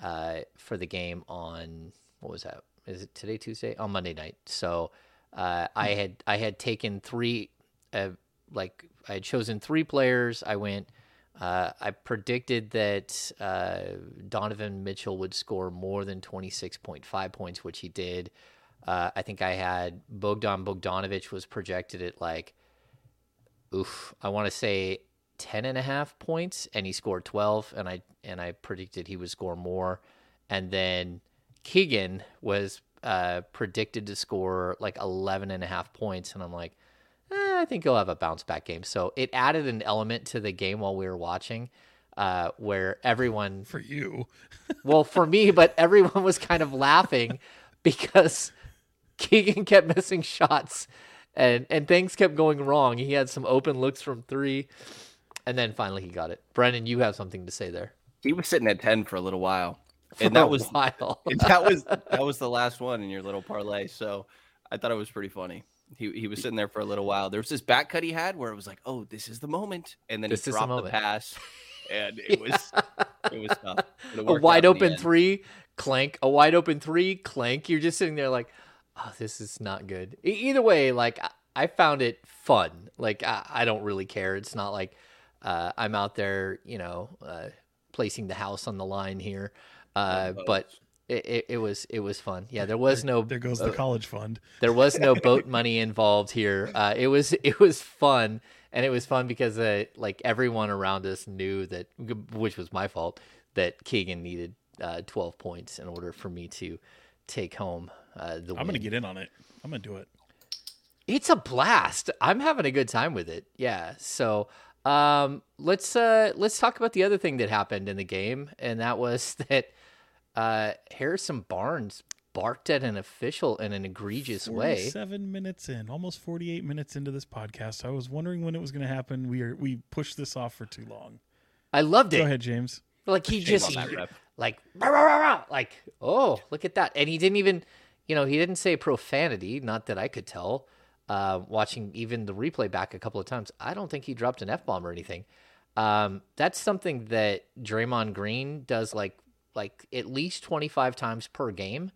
uh, for the game on what was that? Is it today Tuesday on Monday night? So uh, I had I had taken three, uh, like I had chosen three players. I went. Uh, I predicted that uh, Donovan Mitchell would score more than 26.5 points, which he did. Uh, I think I had Bogdan Bogdanovic was projected at like, oof, I want to say 10 and a half points, and he scored 12, and I and I predicted he would score more. And then Keegan was uh, predicted to score like 11 and a half points, and I'm like, eh, I think he'll have a bounce back game. So it added an element to the game while we were watching. Uh, where everyone For you. well for me but everyone was kind of laughing because keegan kept missing shots and and things kept going wrong he had some open looks from three and then finally he got it Brenden you have something to say there He was sitting at 10 for a little while. And that was while. that was that was the last one in your little parlay. So I thought it was pretty funny. He he was sitting there for a little while. There was this back cut he had where it was like, oh, this is the moment, and then This he is the dropped the, pass, and it was it was tough. it a wide open three clank a wide open three clank you're just sitting there like oh this is not good either way like i, I found it fun like I, I don't really care it's not like uh, i'm out there you know uh, placing the house on the line here uh, but it, it, it was it was fun yeah there was no There goes the college fund. there was no boat money involved here. Uh, it was it was fun, and it was fun because uh, like everyone around us knew that, which was my fault, that Keegan needed uh, twelve points in order for me to take home uh, the. I'm gonna get in on it. I'm gonna do it. It's a blast. I'm having a good time with it. Yeah. So um, let's uh, let's talk about the other thing that happened in the game, and that was that uh, Harrison Barnes barked at an official in an egregious way. Seven minutes in, almost forty-eight minutes into this podcast. I was wondering when it was going to happen. We are we pushed this off for too long. I loved it. Go ahead, James. Like he just on that ref. like rah, rah, rah, rah, like oh look at that, and he didn't even you know he didn't say profanity, not that I could tell. Uh, watching even the replay back a couple of times, I don't think he dropped an f bomb or anything. Um, that's something that Draymond Green does like like at least twenty five times per game,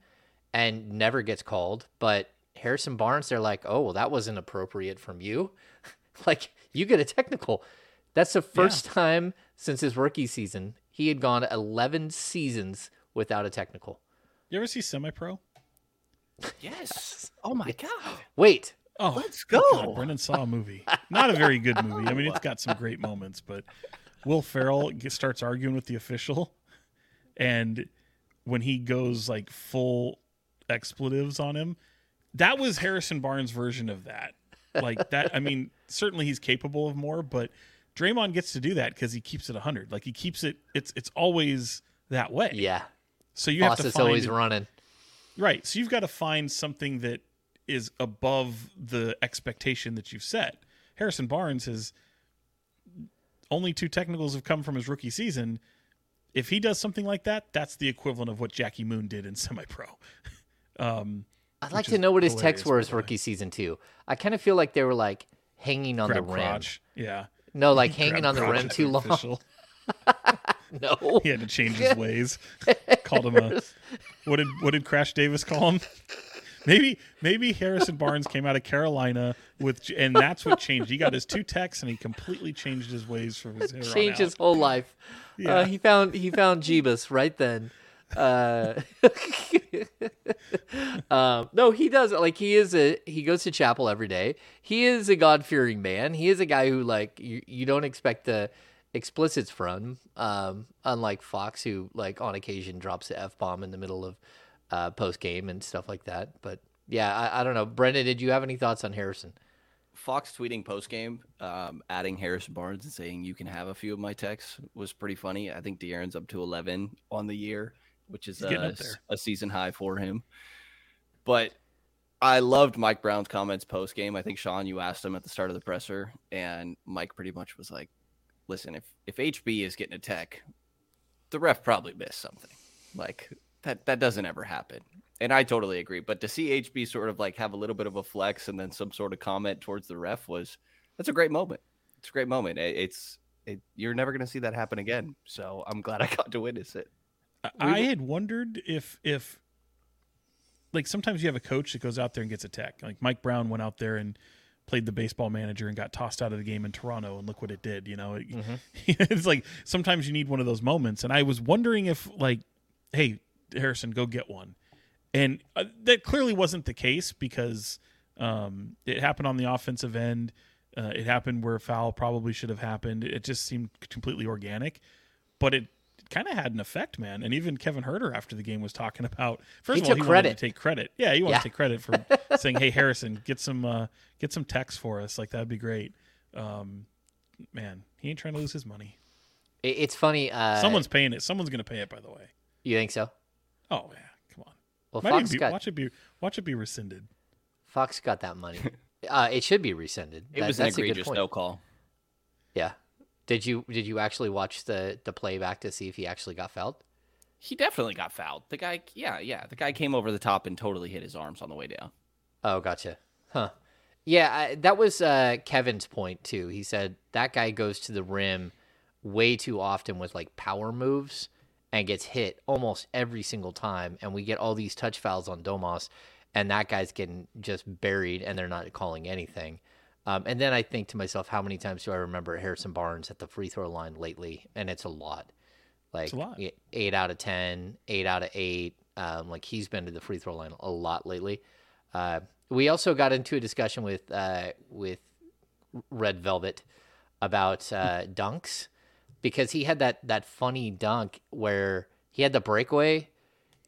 and never gets called. But Harrison Barnes, they're like, oh well, that wasn't appropriate from you. like you get a technical. That's the first time since his rookie season he had gone 11 seasons without a technical. You ever see Semi Pro? Yes. Oh my god. Wait, Oh, Let's God, go. Brenden saw a movie. Not a very good movie. I mean, it's got some great moments, but Will Ferrell starts arguing with the official, and when he goes like full expletives on him, that was Harrison Barnes' version of that. Like that. I mean, certainly he's capable of more, but Draymond gets to do that because he keeps it hundred. Like he keeps it. It's it's always that way. yeah, So you have to find always running. Right. So you've got to find something that is above the expectation that you've set. Harrison Barnes has only two technicals have come from his rookie season. If he does something like that, that's the equivalent of what Jackie Moon did in semi pro. Um, I'd like to know what his techs were his rookie season too. I kind of feel like they were like hanging on grab the rim. crotch. Yeah. No, like hanging Grab on the crotch rim at too long. official. No, He had to change his ways. Called him a what did what did Crash Davis call him? Maybe maybe Harrison Barnes came out of Carolina with and that's what changed. He got his two techs and he completely changed his ways from his here on changed his whole life. Yeah. Uh, he found he found Jeebus right then. Uh, um, no, he does. Like he is a he goes to chapel every day. He is a God fearing man. He is a guy who like you, you don't expect the explicits from. Um, unlike Fox, who like on occasion drops the f bomb in the middle of uh, post game and stuff like that. But yeah, I, I don't know. Brenden, did you have any thoughts on Harrison? Fox tweeting post game, um, adding Harrison Barnes and saying you can have a few of my texts was pretty funny. I think De'Aaron's up to 11 on the year, which is a, a season high for him. But I loved Mike Brown's comments post game. I think Sean, you asked him at the start of the presser, and Mike pretty much was like, "Listen, if if HB is getting a tech, the ref probably missed something. Like that that doesn't ever happen." And I totally agree. But to see HB sort of like have a little bit of a flex and then some sort of comment towards the ref was that's a great moment. It's a great moment. It, it's it, you're never going to see that happen again. So I'm glad I got to witness it. I had wondered if if like sometimes you have a coach that goes out there and gets attacked. Like Mike Brown went out there and played the baseball manager and got tossed out of the game in Toronto and look what it did, you know. Mm-hmm. it's like sometimes you need one of those moments and I was wondering if like hey, Harrison go get one. And uh, that clearly wasn't the case because um, it happened on the offensive end. Uh, it happened where a foul probably should have happened. It just seemed completely organic, but it kind of had an effect, man. And even Kevin Huerter after the game was talking about. First He of all, he wanted to take credit. Yeah, he wanted Yeah. to take credit for saying, "Hey, Harrison, get some uh, get some text for us. Like that'd be great." Um, man, he ain't trying to lose his money. It's funny. Uh, Someone's paying it. Someone's gonna pay it. By the way. You think so? Oh yeah. Well, Might Fox be- got watch it be watch it be rescinded. Fox got that money. uh, it should be rescinded. It That- was an that's a good egregious no call. Yeah. Did you did you actually watch the the playback to see if he actually got fouled? He definitely got fouled. The guy, yeah, yeah, the guy came over the top and totally hit his arms on the way down. Oh, gotcha. Huh. Yeah, I, that was uh, Kevin's point too. He said that guy goes to the rim way too often with like power moves and gets hit almost every single time. And we get all these touch fouls on Domas, and that guy's getting just buried, and they're not calling anything. Um, and then I think to myself, how many times do I remember Harrison Barnes at the free throw line lately? And it's a lot. Like a lot. eight out of ten, eight out of eight. Um, like he's been to the free throw line a lot lately. Uh, we also got into a discussion with uh, with Red Velvet about uh, dunks because he had that that funny dunk where he had the breakaway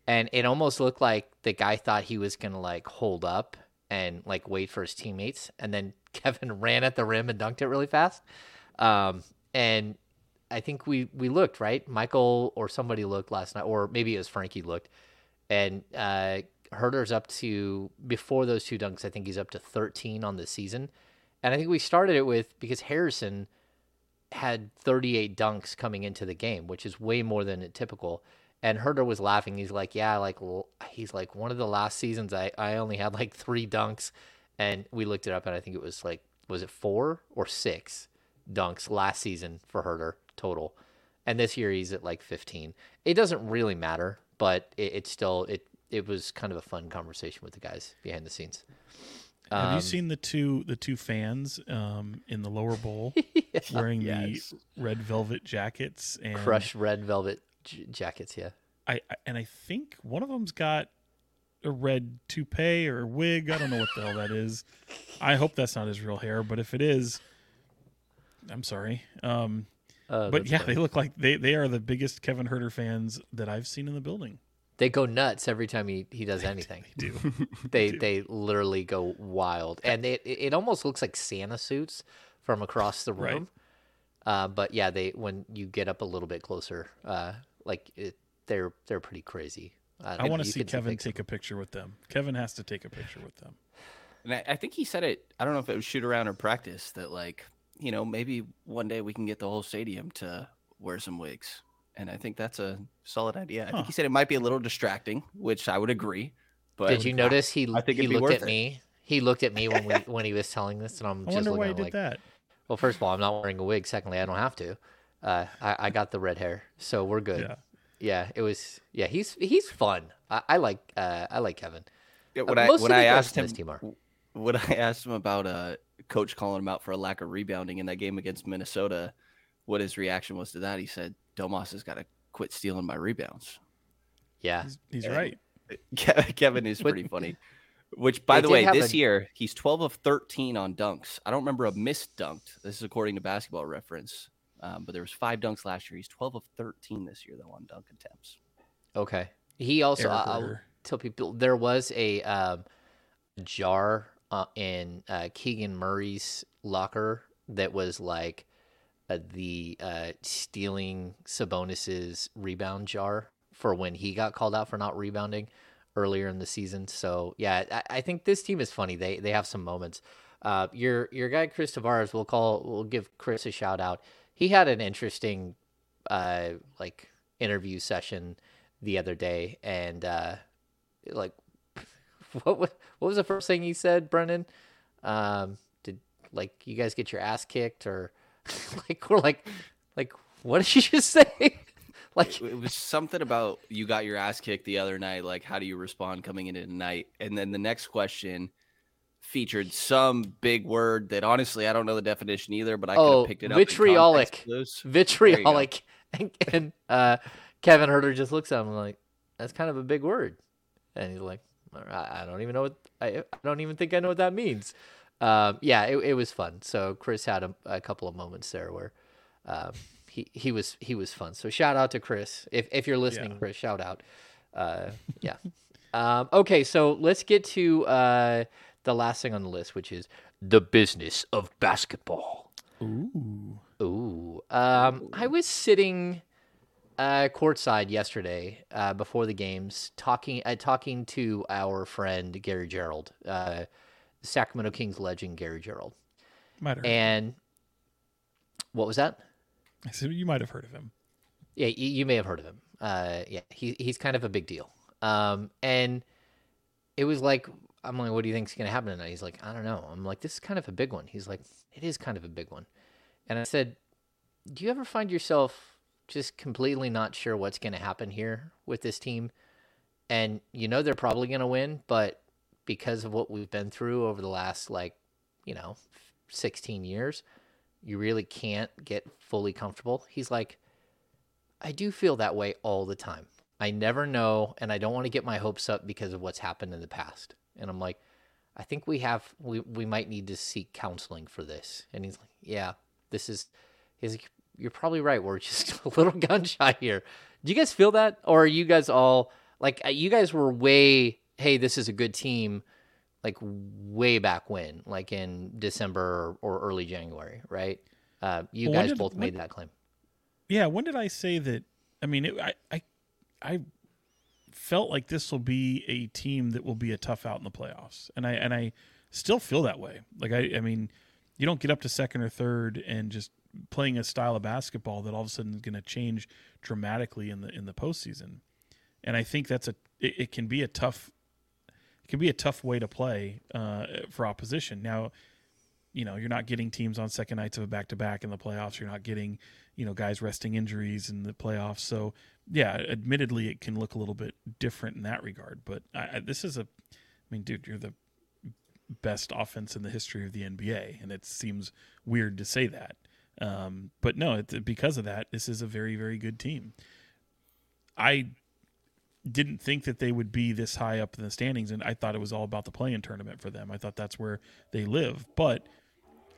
and it almost looked like the guy thought he was gonna like hold up and like wait for his teammates and then Kevin ran at the rim and dunked it really fast. Um, and I think we we looked right. Michael or somebody looked last night, or maybe it was Frankie looked, and uh, Huerter's up to before those two dunks. I think he's up to 13 on the season, and I think we started it with because Harrison had 38 dunks coming into the game, which is way more than typical. And Huerter was laughing. He's like, "Yeah, like l- he's like one of the last seasons I I only had like three dunks." And we looked it up, and I think it was like was it four or six dunks last season for Huerter total, and this year he's at like 15. It doesn't really matter, but it, it's still it it was kind of a fun conversation with the guys behind the scenes. Have Um, you seen the two the two fans um, in the lower bowl wearing Yes. the red velvet jackets and Crushed red velvet j- jackets, yeah. I I- and I think one of them's got a red toupee or wig. I don't know what the hell that is. I hope that's not his real hair, but if it is, I'm sorry. Um, Uh, but yeah, funny. they look like they they are the biggest Kevin Huerter fans that I've seen in the building. They go nuts every time he, he does anything. Do they they literally go wild, and it it almost looks like Santa suits from across the Right. room. Uh, but yeah, they when you get up a little bit closer, uh, like it, they're they're pretty crazy. Uh, I want to you see can Kevin pics take a picture with them. Kevin has to take a picture with them. And I, I think he said it. I don't know if it was shoot around or practice that like you know maybe one day we can get the whole stadium to wear some wigs. And I think that's a solid idea. I think he said it might be a little distracting, which I would agree. But Did you notice he I think he looked at it. me? He looked at me when we when he was telling this, and I'm I just wonder looking why at he him did like, that. well, first of all, I'm not wearing a wig. Secondly, I don't have to. Uh, I, I got the red hair, so we're good. Yeah. Yeah, it was. Yeah, he's he's fun. I, I like uh, I like Kevin. Yeah, Uh, when I when I asked him this team are. when I asked him about uh coach calling him out for a lack of rebounding in that game against Minnesota, what his reaction was to that, he said Domas has got to quit stealing my rebounds. Yeah, He's, he's right. Kevin is pretty funny. Which, by They the way, have this a- year he's 12 of 13 on dunks. I don't remember a missed dunked. This is according to Basketball Reference. Um, but there was five dunks last year. He's 12 of 13 this year, though, on dunk attempts. Okay. He also Eric I- I'll tell people there was a um, jar uh, in uh, Keegan Murray's locker that was like uh, the uh, stealing Sabonis's rebound jar for when he got called out for not rebounding earlier in the season. So yeah, I, I think this team is funny. They they have some moments. Uh, your your guy Chris Tavares, we'll call we'll give Chris a shout out. He had an interesting uh, like interview session the other day, and uh, like what wa- what was the first thing he said, Brenden? Um, did like you guys get your ass kicked or like we're like like what did she just say? Like it was something about you got your ass kicked the other night. Like, how do you respond coming into tonight? And then the next question featured some big word that honestly I don't know the definition either, but I could oh, have picked it up. vitriolic, There you go. vitriolic, and, and uh, Kevin Huerter just looks at him like, "That's kind of a big word," and he's like, "I, I don't even know what I, I don't even think I know what that means." Um, yeah, it, it was fun. So Chris had a, a couple of moments there where um, he he was he was fun. So shout out to Chris if if you're listening, Yeah. Chris. Shout out. Uh, yeah. um, okay, so let's get to uh, the last thing on the list, which is the business of basketball. Ooh. Ooh. Um, I was sitting uh, courtside yesterday uh, before the games, talking uh, talking to our friend Gary Gerald, uh, Sacramento Kings legend Gary Gerald, Might have and what was that? I said you might have heard of him. Yeah, you, you may have heard of him. Uh, yeah, he he's kind of a big deal. Um, and it was like, I'm like, what do you think's gonna happen tonight? He's like, I don't know. I'm like, this is kind of a big one. He's like, it is kind of a big one. And I said, do you ever find yourself just completely not sure what's gonna happen here with this team? And you know they're probably gonna win, but because of what we've been through over the last like, you know, 16 years, you really can't get fully comfortable. He's like, I do feel that way all the time. I never know, and I don't want to get my hopes up because of what's happened in the past. And I'm like, I think we have, we, we might need to seek counseling for this. And he's like, Yeah, this is, he's like, You're probably right. We're just a little gun shy here. Do you guys feel that? Or are you guys all, like, uh, you guys were way, hey, this is a good team, like, way back when, like in December or, or early January, right? Uh, you Well, guys did- both when- made that claim. Yeah, when did I say that? I mean, it, I, I, I felt like this will be a team that will be a tough out in the playoffs, and I and I still feel that way. Like I, I mean, you don't get up to second or third and just playing a style of basketball that all of a sudden is going to change dramatically in the in the postseason. And I think that's a it, it can be a tough it can be a tough way to play uh, for opposition. Now, you know, you're not getting teams on second nights of a back to back in the playoffs. You're not getting, you know, guys resting injuries in the playoffs. So, yeah, admittedly, it can look a little bit different in that regard. But I, I, this is a, I mean, dude, you're the best offense in the history of the NBA, and it seems weird to say that. Um, but no, because of that, this is a very, very good team. I didn't think that they would be this high up in the standings, and I thought it was all about the play-in tournament for them. I thought that's where they live. But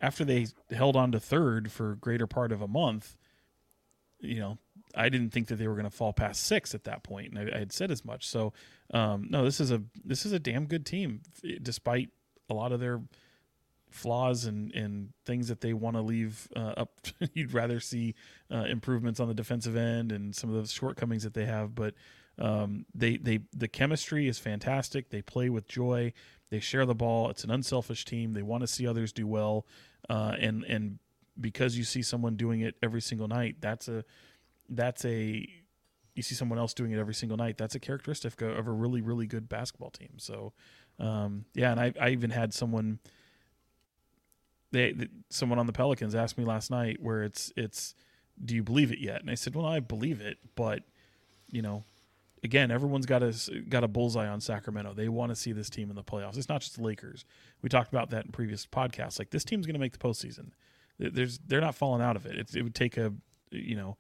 after they held on to third for greater part of a month, you know, I didn't think that they were going to fall past six at that point, and I, I had said as much. So, um, no, this is a this is a damn good team, despite a lot of their flaws and and things that they want to leave uh, up. You'd rather see uh, improvements on the defensive end and some of those shortcomings that they have, but um, they they the chemistry is fantastic. They play with joy. They share the ball. It's an unselfish team. They want to see others do well, uh, and and because you see someone doing it every single night, that's a that's a you see someone else doing it every single night. That's a characteristic of a really really good basketball team. So um, yeah, and I I even had someone they, th someone on the Pelicans asked me last night where it's it's do you believe it yet? And I said, well, I believe it, but you know, again, everyone's got a got a bullseye on Sacramento. They want to see this team in the playoffs. It's not just the Lakers. We talked about that in previous podcasts. Like this team's going to make the postseason. There's they're not falling out of it. It's, it would take a you know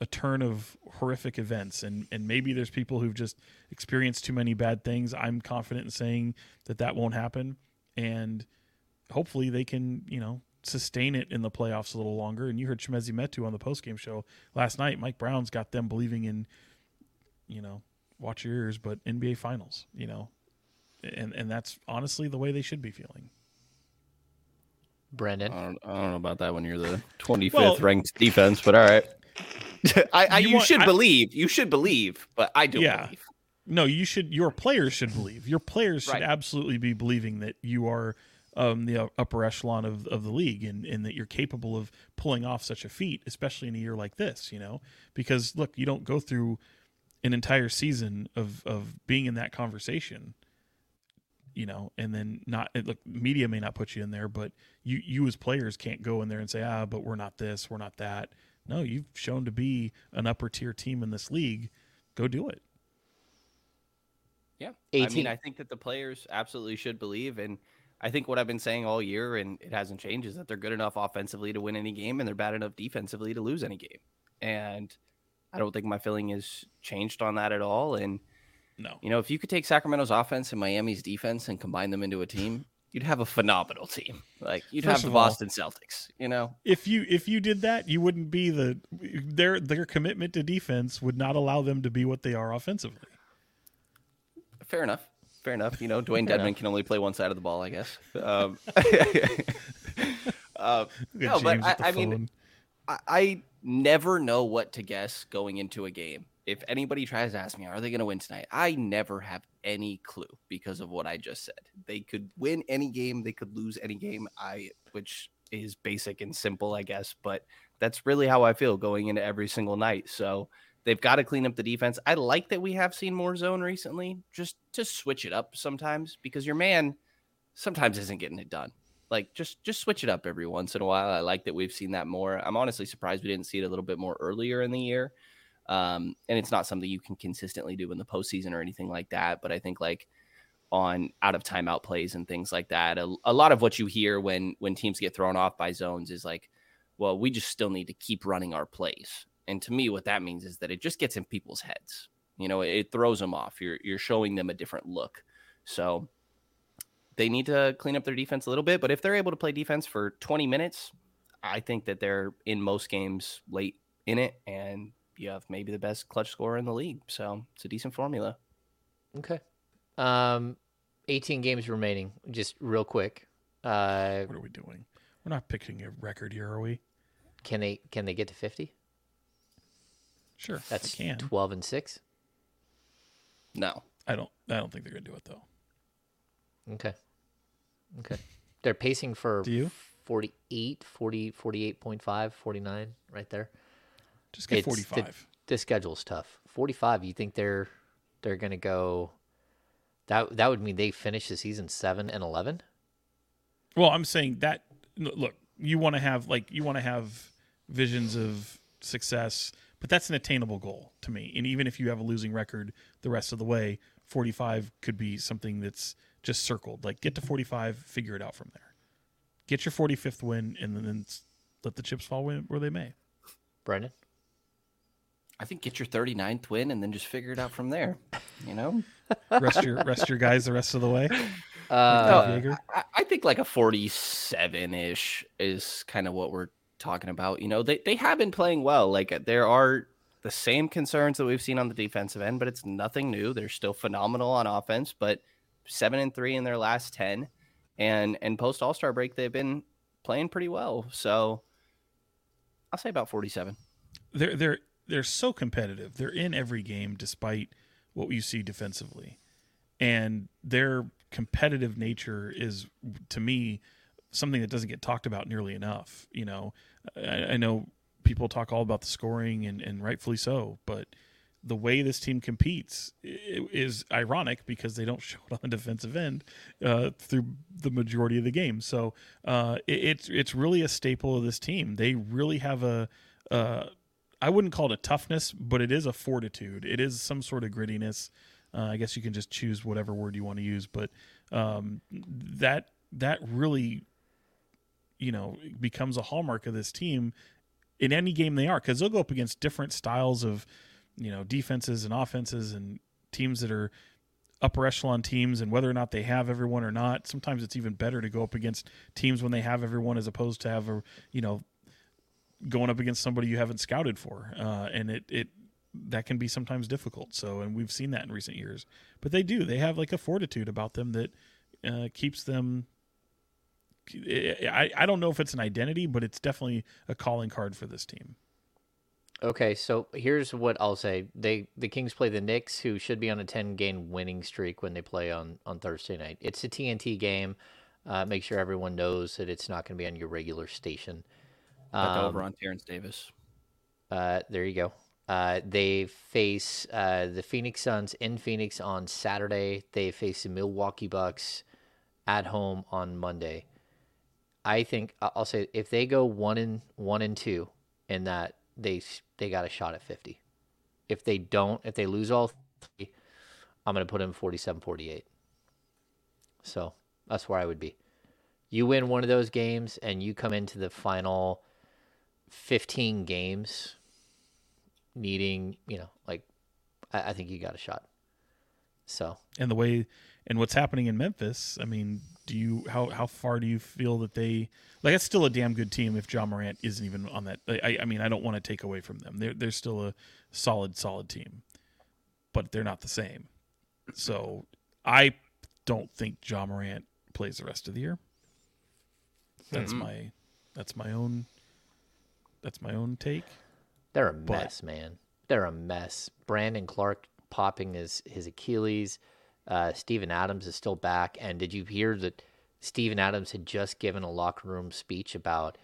a turn of horrific events and and maybe there's people who've just experienced too many bad things. I'm confident in saying that that won't happen and hopefully they can, you know, sustain it in the playoffs a little longer. And you heard Chimezie Metu on the postgame show last night. Mike Brown's got them believing in, you know, watch your ears, but NBA Finals, you know, and and that's honestly the way they should be feeling. Brenden. I don't, I don't know about that when you're the 25th Well- ranked defense, but all right. I, I, You you, want- should I- believe. You should believe, but I don't Yeah. believe. No, you should. Your players should believe. Your players should Right. absolutely be believing that you are um, the upper echelon of, of the league and, and that you're capable of pulling off such a feat, especially in a year like this. You know, because look, you don't go through an entire season of of being in that conversation. You know, and then not it- look. Media may not put you in there, but you you as players can't go in there and say, ah, but we're not this, we're not that. No, you've shown to be an upper tier team in this league. Go do it. Yeah. I 18 mean, I think that the players absolutely should believe. And I think what I've been saying all year, and it hasn't changed, is that they're good enough offensively to win any game and they're bad enough defensively to lose any game. And I don't think my feeling has changed on that at all. And, No. you know, if you could take Sacramento's offense and Miami's defense and combine them into a team, you'd have a phenomenal team. Like you'd First have the of all- Boston Celtics, you know? If you if you did that, you wouldn't be the their their commitment to defense would not allow them to be what they are offensively. Fair enough. Fair enough. You know, Dwayne Fair Dedman can only play one side of the ball, I guess. Um, uh, Look at no, but I, I mean, phone. I, I never know what to guess going into a game. If anybody tries to ask me, are they going to win tonight? I never have any clue because of what I just said. They could win any game, they could lose any game. I, which is basic and simple, I guess, but that's really how I feel going into every single night. So they've got to clean up the defense. I like that we have seen more zone recently, just to switch it up sometimes because your man sometimes isn't getting it done. Like just just switch it up every once in a while. I like that we've seen that more. I'm honestly surprised we didn't see it a little bit more earlier in the year. Um, and it's not something you can consistently do in the postseason or anything like that. But I think like on out of timeout plays and things like that, a, a lot of what you hear when when teams get thrown off by zones is like, well, we just still need to keep running our plays. And to me, what that means is that it just gets in people's heads. You know, it, it throws them off. You're you're showing them a different look. So they need to clean up their defense a little bit. But if they're able to play defense for 20 minutes, I think that they're in most games late in it, and you have maybe the best clutch scorer in the league. So it's a decent formula. Okay. Um, 18 games remaining. Just real quick. Uh, What are we doing? We're not picking a record here, are we? can they can they get to 50? Sure, That's they can. 12 and 6. No, I don't. I don't think they're gonna do it though. Okay. Okay. They're pacing for Do you? 48, 40, 48.5, 49 right there. Just get It's the- forty-five. The schedule's tough. 45, you think they're they're going to go that that would mean they finish the season 7 and 11? Well, I'm saying that. Look, you want to have like you want to have visions of success, but that's an attainable goal to me. And even if you have a losing record the rest of the way, 45 could be something that's just circled. Like get to 45, figure it out from there. Get your 45th win, and then s- let the chips fall where where they may. Brenden? I think get your 39th win and then just figure it out from there. You know, Rest your rest your guys the rest of the way. Uh, Like Jaeger. I, I think like a 47 ish is kind of what we're talking about. You know, they, they have been playing well. Like there are the same concerns that we've seen on the defensive end, but it's nothing new. They're still phenomenal on offense, but seven and three in their last 10. And, and post All Star break, they've been playing pretty well. So I'll say about 47. they're they're they're so competitive. They're in every game despite what you see defensively. And their competitive nature is to me something that doesn't get talked about nearly enough. You know, I, I know people talk all about the scoring and, and rightfully so, but the way this team competes is ironic because they don't show it on the defensive end uh, through the majority of the game. So uh, it, it's it's really a staple of this team. They really have a uh, I wouldn't call it a toughness, but it is a fortitude. It is some sort of grittiness. Uh, I guess you can just choose whatever word you want to use, but um, that that really, you know, becomes a hallmark of this team in any game they are because they'll go up against different styles of, you know, defenses and offenses and teams that are upper echelon teams and whether or not they have everyone or not. Sometimes it's even better to go up against teams when they have everyone as opposed to have a, you know, going up against somebody you haven't scouted for, uh, and it it that can be sometimes difficult. So, and we've seen that in recent years. But they do; they have like a fortitude about them that uh, keeps them. I I don't know if it's an identity, but it's definitely a calling card for this team. Okay, so here's what I'll say: they the Kings play the Knicks, who should be on a ten game winning streak when they play on on Thursday night. It's a TNT game. Uh, make sure everyone knows that it's not going to be on your regular station. Um, over on Terrence Davis. Uh, there you go. Uh, they face uh, the Phoenix Suns in Phoenix on Saturday. They face the Milwaukee Bucks at home on Monday. I think I'll say if they go one and one and two in that they they got a shot at 50. If they don't, if they lose all three, I'm going to put them 47-48. So that's where I would be. You win one of those games and you come into the final 15 games needing, you know, like I, I think you got a shot. So and the way and what's happening in Memphis, I mean, do you how how far do you feel that they like? It's still a damn good team if Ja Morant isn't even on that. I, I mean, I don't want to take away from them. They're they're still a solid solid team, but they're not the same. So I don't think Ja Morant plays the rest of the year. That's Mm-hmm. my that's my own that's my own take. They're a But- mess, man. They're a mess. Brandon Clarke popping his his Achilles. Uh, Steven Adams is still back. And did you hear that Steven Adams had just given a locker room speech about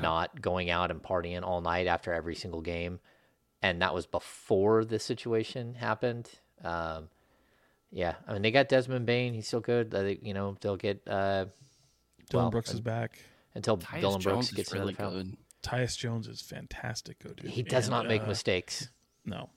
not going out and partying all night after every single game? And that was before the situation happened. Um, yeah, I mean they got Desmond Bane. He's still good. I think you know they'll get uh, Dillon well, Brooks is back. until Tyus Dillon Brooks Jones gets is really another foul. good. Tyus Jones is fantastic. Go dude. He does And, not make uh, mistakes. No.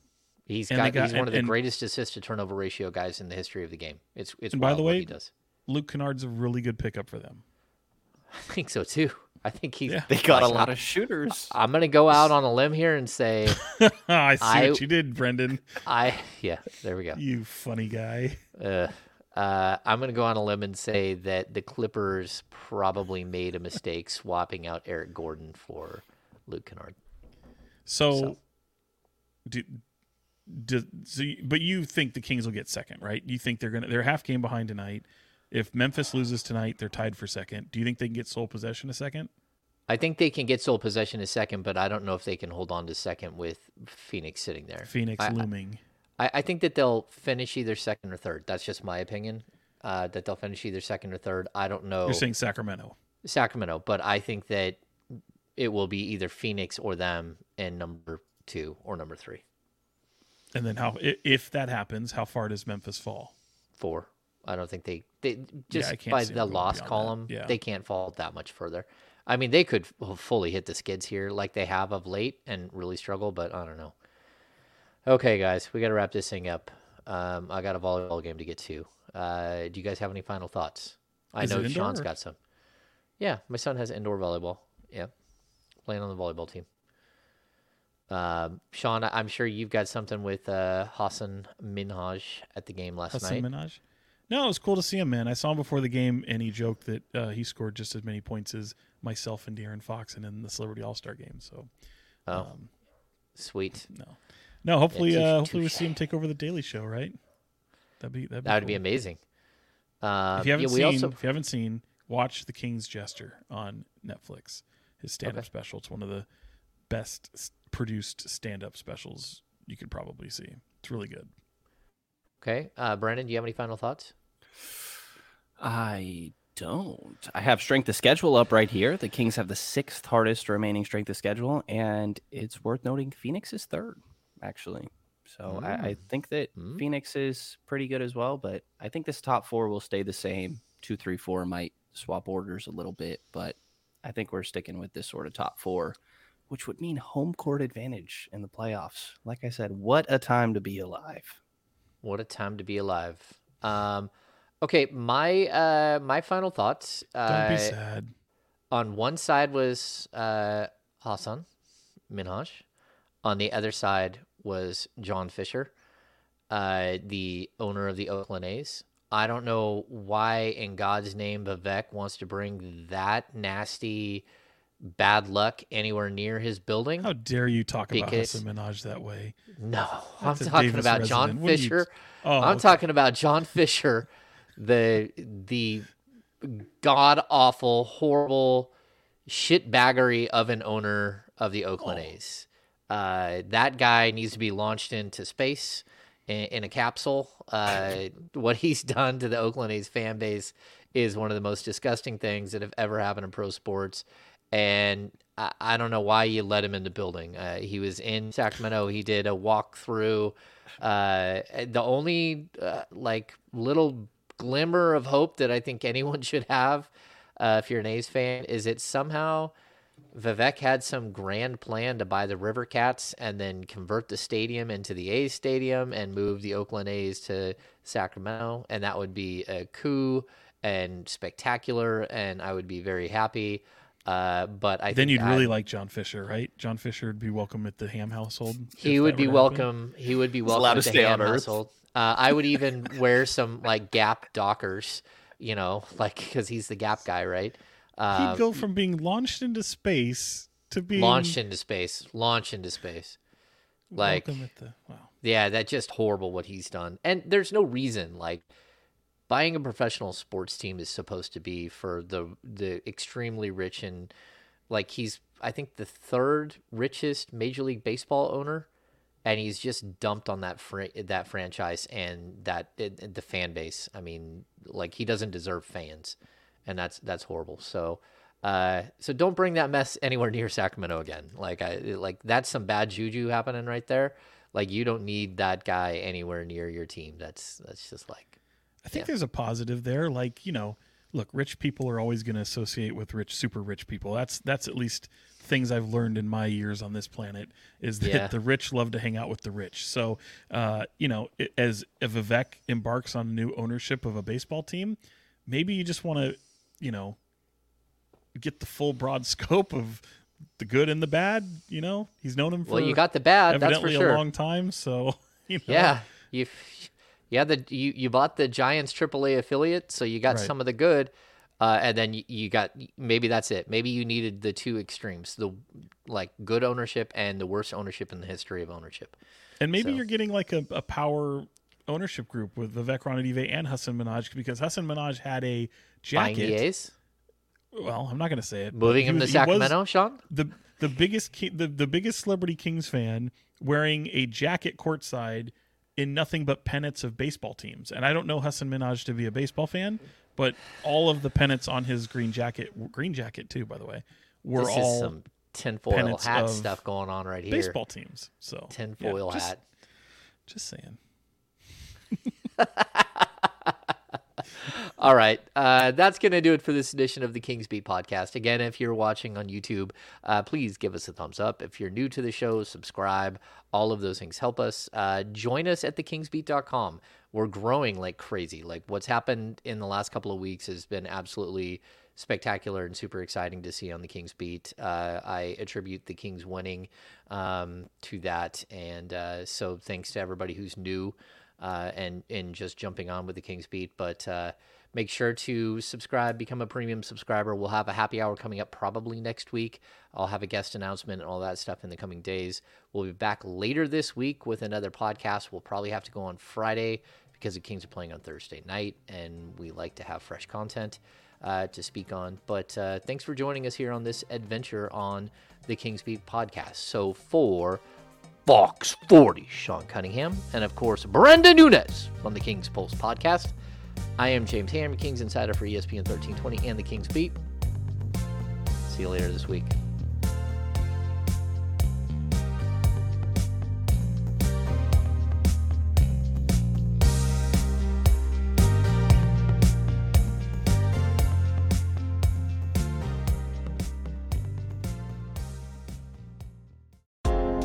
He's And got, got- he's one of the and- greatest assist to turnover ratio guys in the history of the game. It's it's And by wild the what way- he does. Luke Kennard's a really good pickup for them. I think so too. I think he's. Yeah. They got a lot of shooters. I'm gonna go out on a limb here and say I see I- what you did, Brenden. I yeah there we go. You funny guy. Uh, uh, I'm gonna go on a limb and say that the Clippers probably made a mistake swapping out Eric Gordon for Luke Kennard. So, So- do, do, so you- but you think the Kings will get second, right? You think they're gonna they're half game behind tonight. If Memphis loses tonight, they're tied for second. Do you think they can get sole possession a second? I think they can get sole possession a second, but I don't know if they can hold on to second with Phoenix sitting there. Phoenix I- looming. I, I think that they'll finish either second or third. That's just my opinion. Uh, that they'll finish either second or third. I don't know You're saying Sacramento. Sacramento, but I think that it will be either Phoenix or them in number two or number three, And then how if that happens, how far does Memphis fall? four. I don't think they they just can't by the loss column Yeah. they can't fall that much further. I mean, they could fully hit the skids here like they have of late and really struggle, but I don't know. Okay, guys, we got to wrap this thing up. Um, I got a volleyball game to get to. Uh, do you guys have any final thoughts? I Is know Sean's or- got some. Yeah, my son has indoor volleyball. Yeah, playing on the volleyball team. Um, Sean, I'm sure you've got something with uh, Hassan Minhaj at the game last Hassan night. Minhaj? No, it was cool to see him, man. I saw him before the game, and he joked that uh, he scored just as many points as myself and De'Aaron Fox and in the Celebrity All Star game. So, Oh, um, sweet. no, no. Hopefully, touche- uh, hopefully we touche. see him take over the Daily Show, right? That'd be that'd be That would be amazing. Um, If you haven't yeah, seen, also if you haven't seen, watch The King's Jester on Netflix. His stand-up Okay. special. It's one of the best produced stand-up specials you could probably see. It's really good. okay. Uh, Brenden, do you have any final thoughts? I don't. I have strength of schedule up right here. The Kings have the sixth hardest remaining strength of schedule, and it's worth noting Phoenix is third, actually. So I, I think that Mm. Phoenix is pretty good as well, but I think this top four will stay the same. Two, three, four might swap orders a little bit, but I think we're sticking with this sort of top four, which would mean home court advantage in the playoffs. Like I said, what a time to be alive. What a time to be alive. Um, okay, my uh, my final thoughts. Don't Uh, be sad. on one side was uh, Hassan Minhaj. On the other side was John Fisher, uh, the owner of the Oakland A's. I don't know why, in God's name, Vivek wants to bring that nasty bad luck anywhere near his building. How dare you talk about Because- Hassan Minhaj that way? No, That's I'm talking Davis about John resident. What are you- Fisher. Oh, I'm okay. talking about John Fisher, the the god awful, horrible shitbaggery of an owner of the Oakland Oh. A's. Uh, that guy needs to be launched into space in, in a capsule. Uh, what he's done to the Oakland A's fan base is one of the most disgusting things that have ever happened in pro sports. And I, I don't know why you let him in the building. Uh, he was in Sacramento. He did a walkthrough. Uh, the only uh, like little glimmer of hope that I think anyone should have, uh, if you're an A's fan, is it somehow Vivek had some grand plan to buy the River Cats and then convert the stadium into the A's stadium and move the Oakland A's to Sacramento, and that would be a coup and spectacular, and I would be very happy. Uh, but I then think you'd really I- like John Fisher, right? John Fisher would be welcome at the Ham household. He would be were to happen. welcome. He would be welcome to to stay Ham on Earth. household. Uh, I would even wear some like Gap Dockers, you know, like because he's the Gap guy, right? Uh, He'd go from being launched into space to being launch into space, launch into space. Like, at the wow. yeah, that's just horrible what he's done. And there's no reason like buying a professional sports team is supposed to be for the the extremely rich and like he's I think the third richest Major League Baseball owner, and he's just dumped on that fr- that franchise and that it, the fan base. I mean, like he doesn't deserve fans, and that's that's horrible. So. Uh, so don't bring that mess anywhere near Sacramento again. Like I like that's some bad juju happening right there. Like you don't need that guy anywhere near your team. That's that's just like I think Yeah. there's a positive there. Like, you know, look, rich people are always going to associate with rich, super rich people. That's that's at least things I've learned in my years on this planet is that Yeah. the rich love to hang out with the rich. So, uh, you know, as if Vivek embarks on new ownership of a baseball team, maybe you just want to, you know, get the full broad scope of the good and the bad. You know, he's known him for well, you got the bad. That's for sure. a long time. So, you know, Yeah, you yeah the you you bought the Giants AAA affiliate, so you got Right. some of the good, uh, and then you, you got maybe that's it. Maybe you needed the two extremes, the like good ownership and the worst ownership in the history of ownership. And maybe So- you're getting like a, a power ownership group with Vivek Ranadive and Hassan Minhaj because Hassan Minhaj had a jacket. Well, I'm not going to say it. moving him to was- was Sacramento, Sean. the the biggest ki- the the biggest celebrity Kings fan wearing a jacket courtside in nothing but pennants of baseball teams. And I don't know Hassan Minhaj to be a baseball fan, but all of the pennants on his green jacket, green jacket too, by the way, were This all is some tinfoil hat stuff going on right here. baseball teams. So yeah, tinfoil just- hat. Just saying. All right. Uh, that's going to do it for this edition of the Kings Beat podcast. Again, if you're watching on YouTube, uh, please give us a thumbs up. If you're new to the show, subscribe. All of those things help us. Uh, join us at thekingsbeat.com. We're growing like crazy. Like what's happened in the last couple of weeks has been absolutely spectacular and super exciting to see on the Kings Beat. Uh, I attribute the Kings winning um, to that. And uh, so thanks to everybody who's new uh, and and just jumping on with the Kings Beat. But uh, make sure to subscribe, become a premium subscriber. We'll have a happy hour coming up probably next week. I'll have a guest announcement and all that stuff in the coming days. We'll be back later this week with another podcast. We'll probably have to go on Friday because the Kings are playing on Thursday night, and we like to have fresh content uh, to speak on. But uh, thanks for joining us here on this adventure on the Kings Beat podcast. So for Fox 40, Sean Cunningham, and of course, Brenden Nunes from the Kings Pulse podcast. I am James Ham, Kings Insider for ESPN 1320 and the Kings Beat. See you later this week.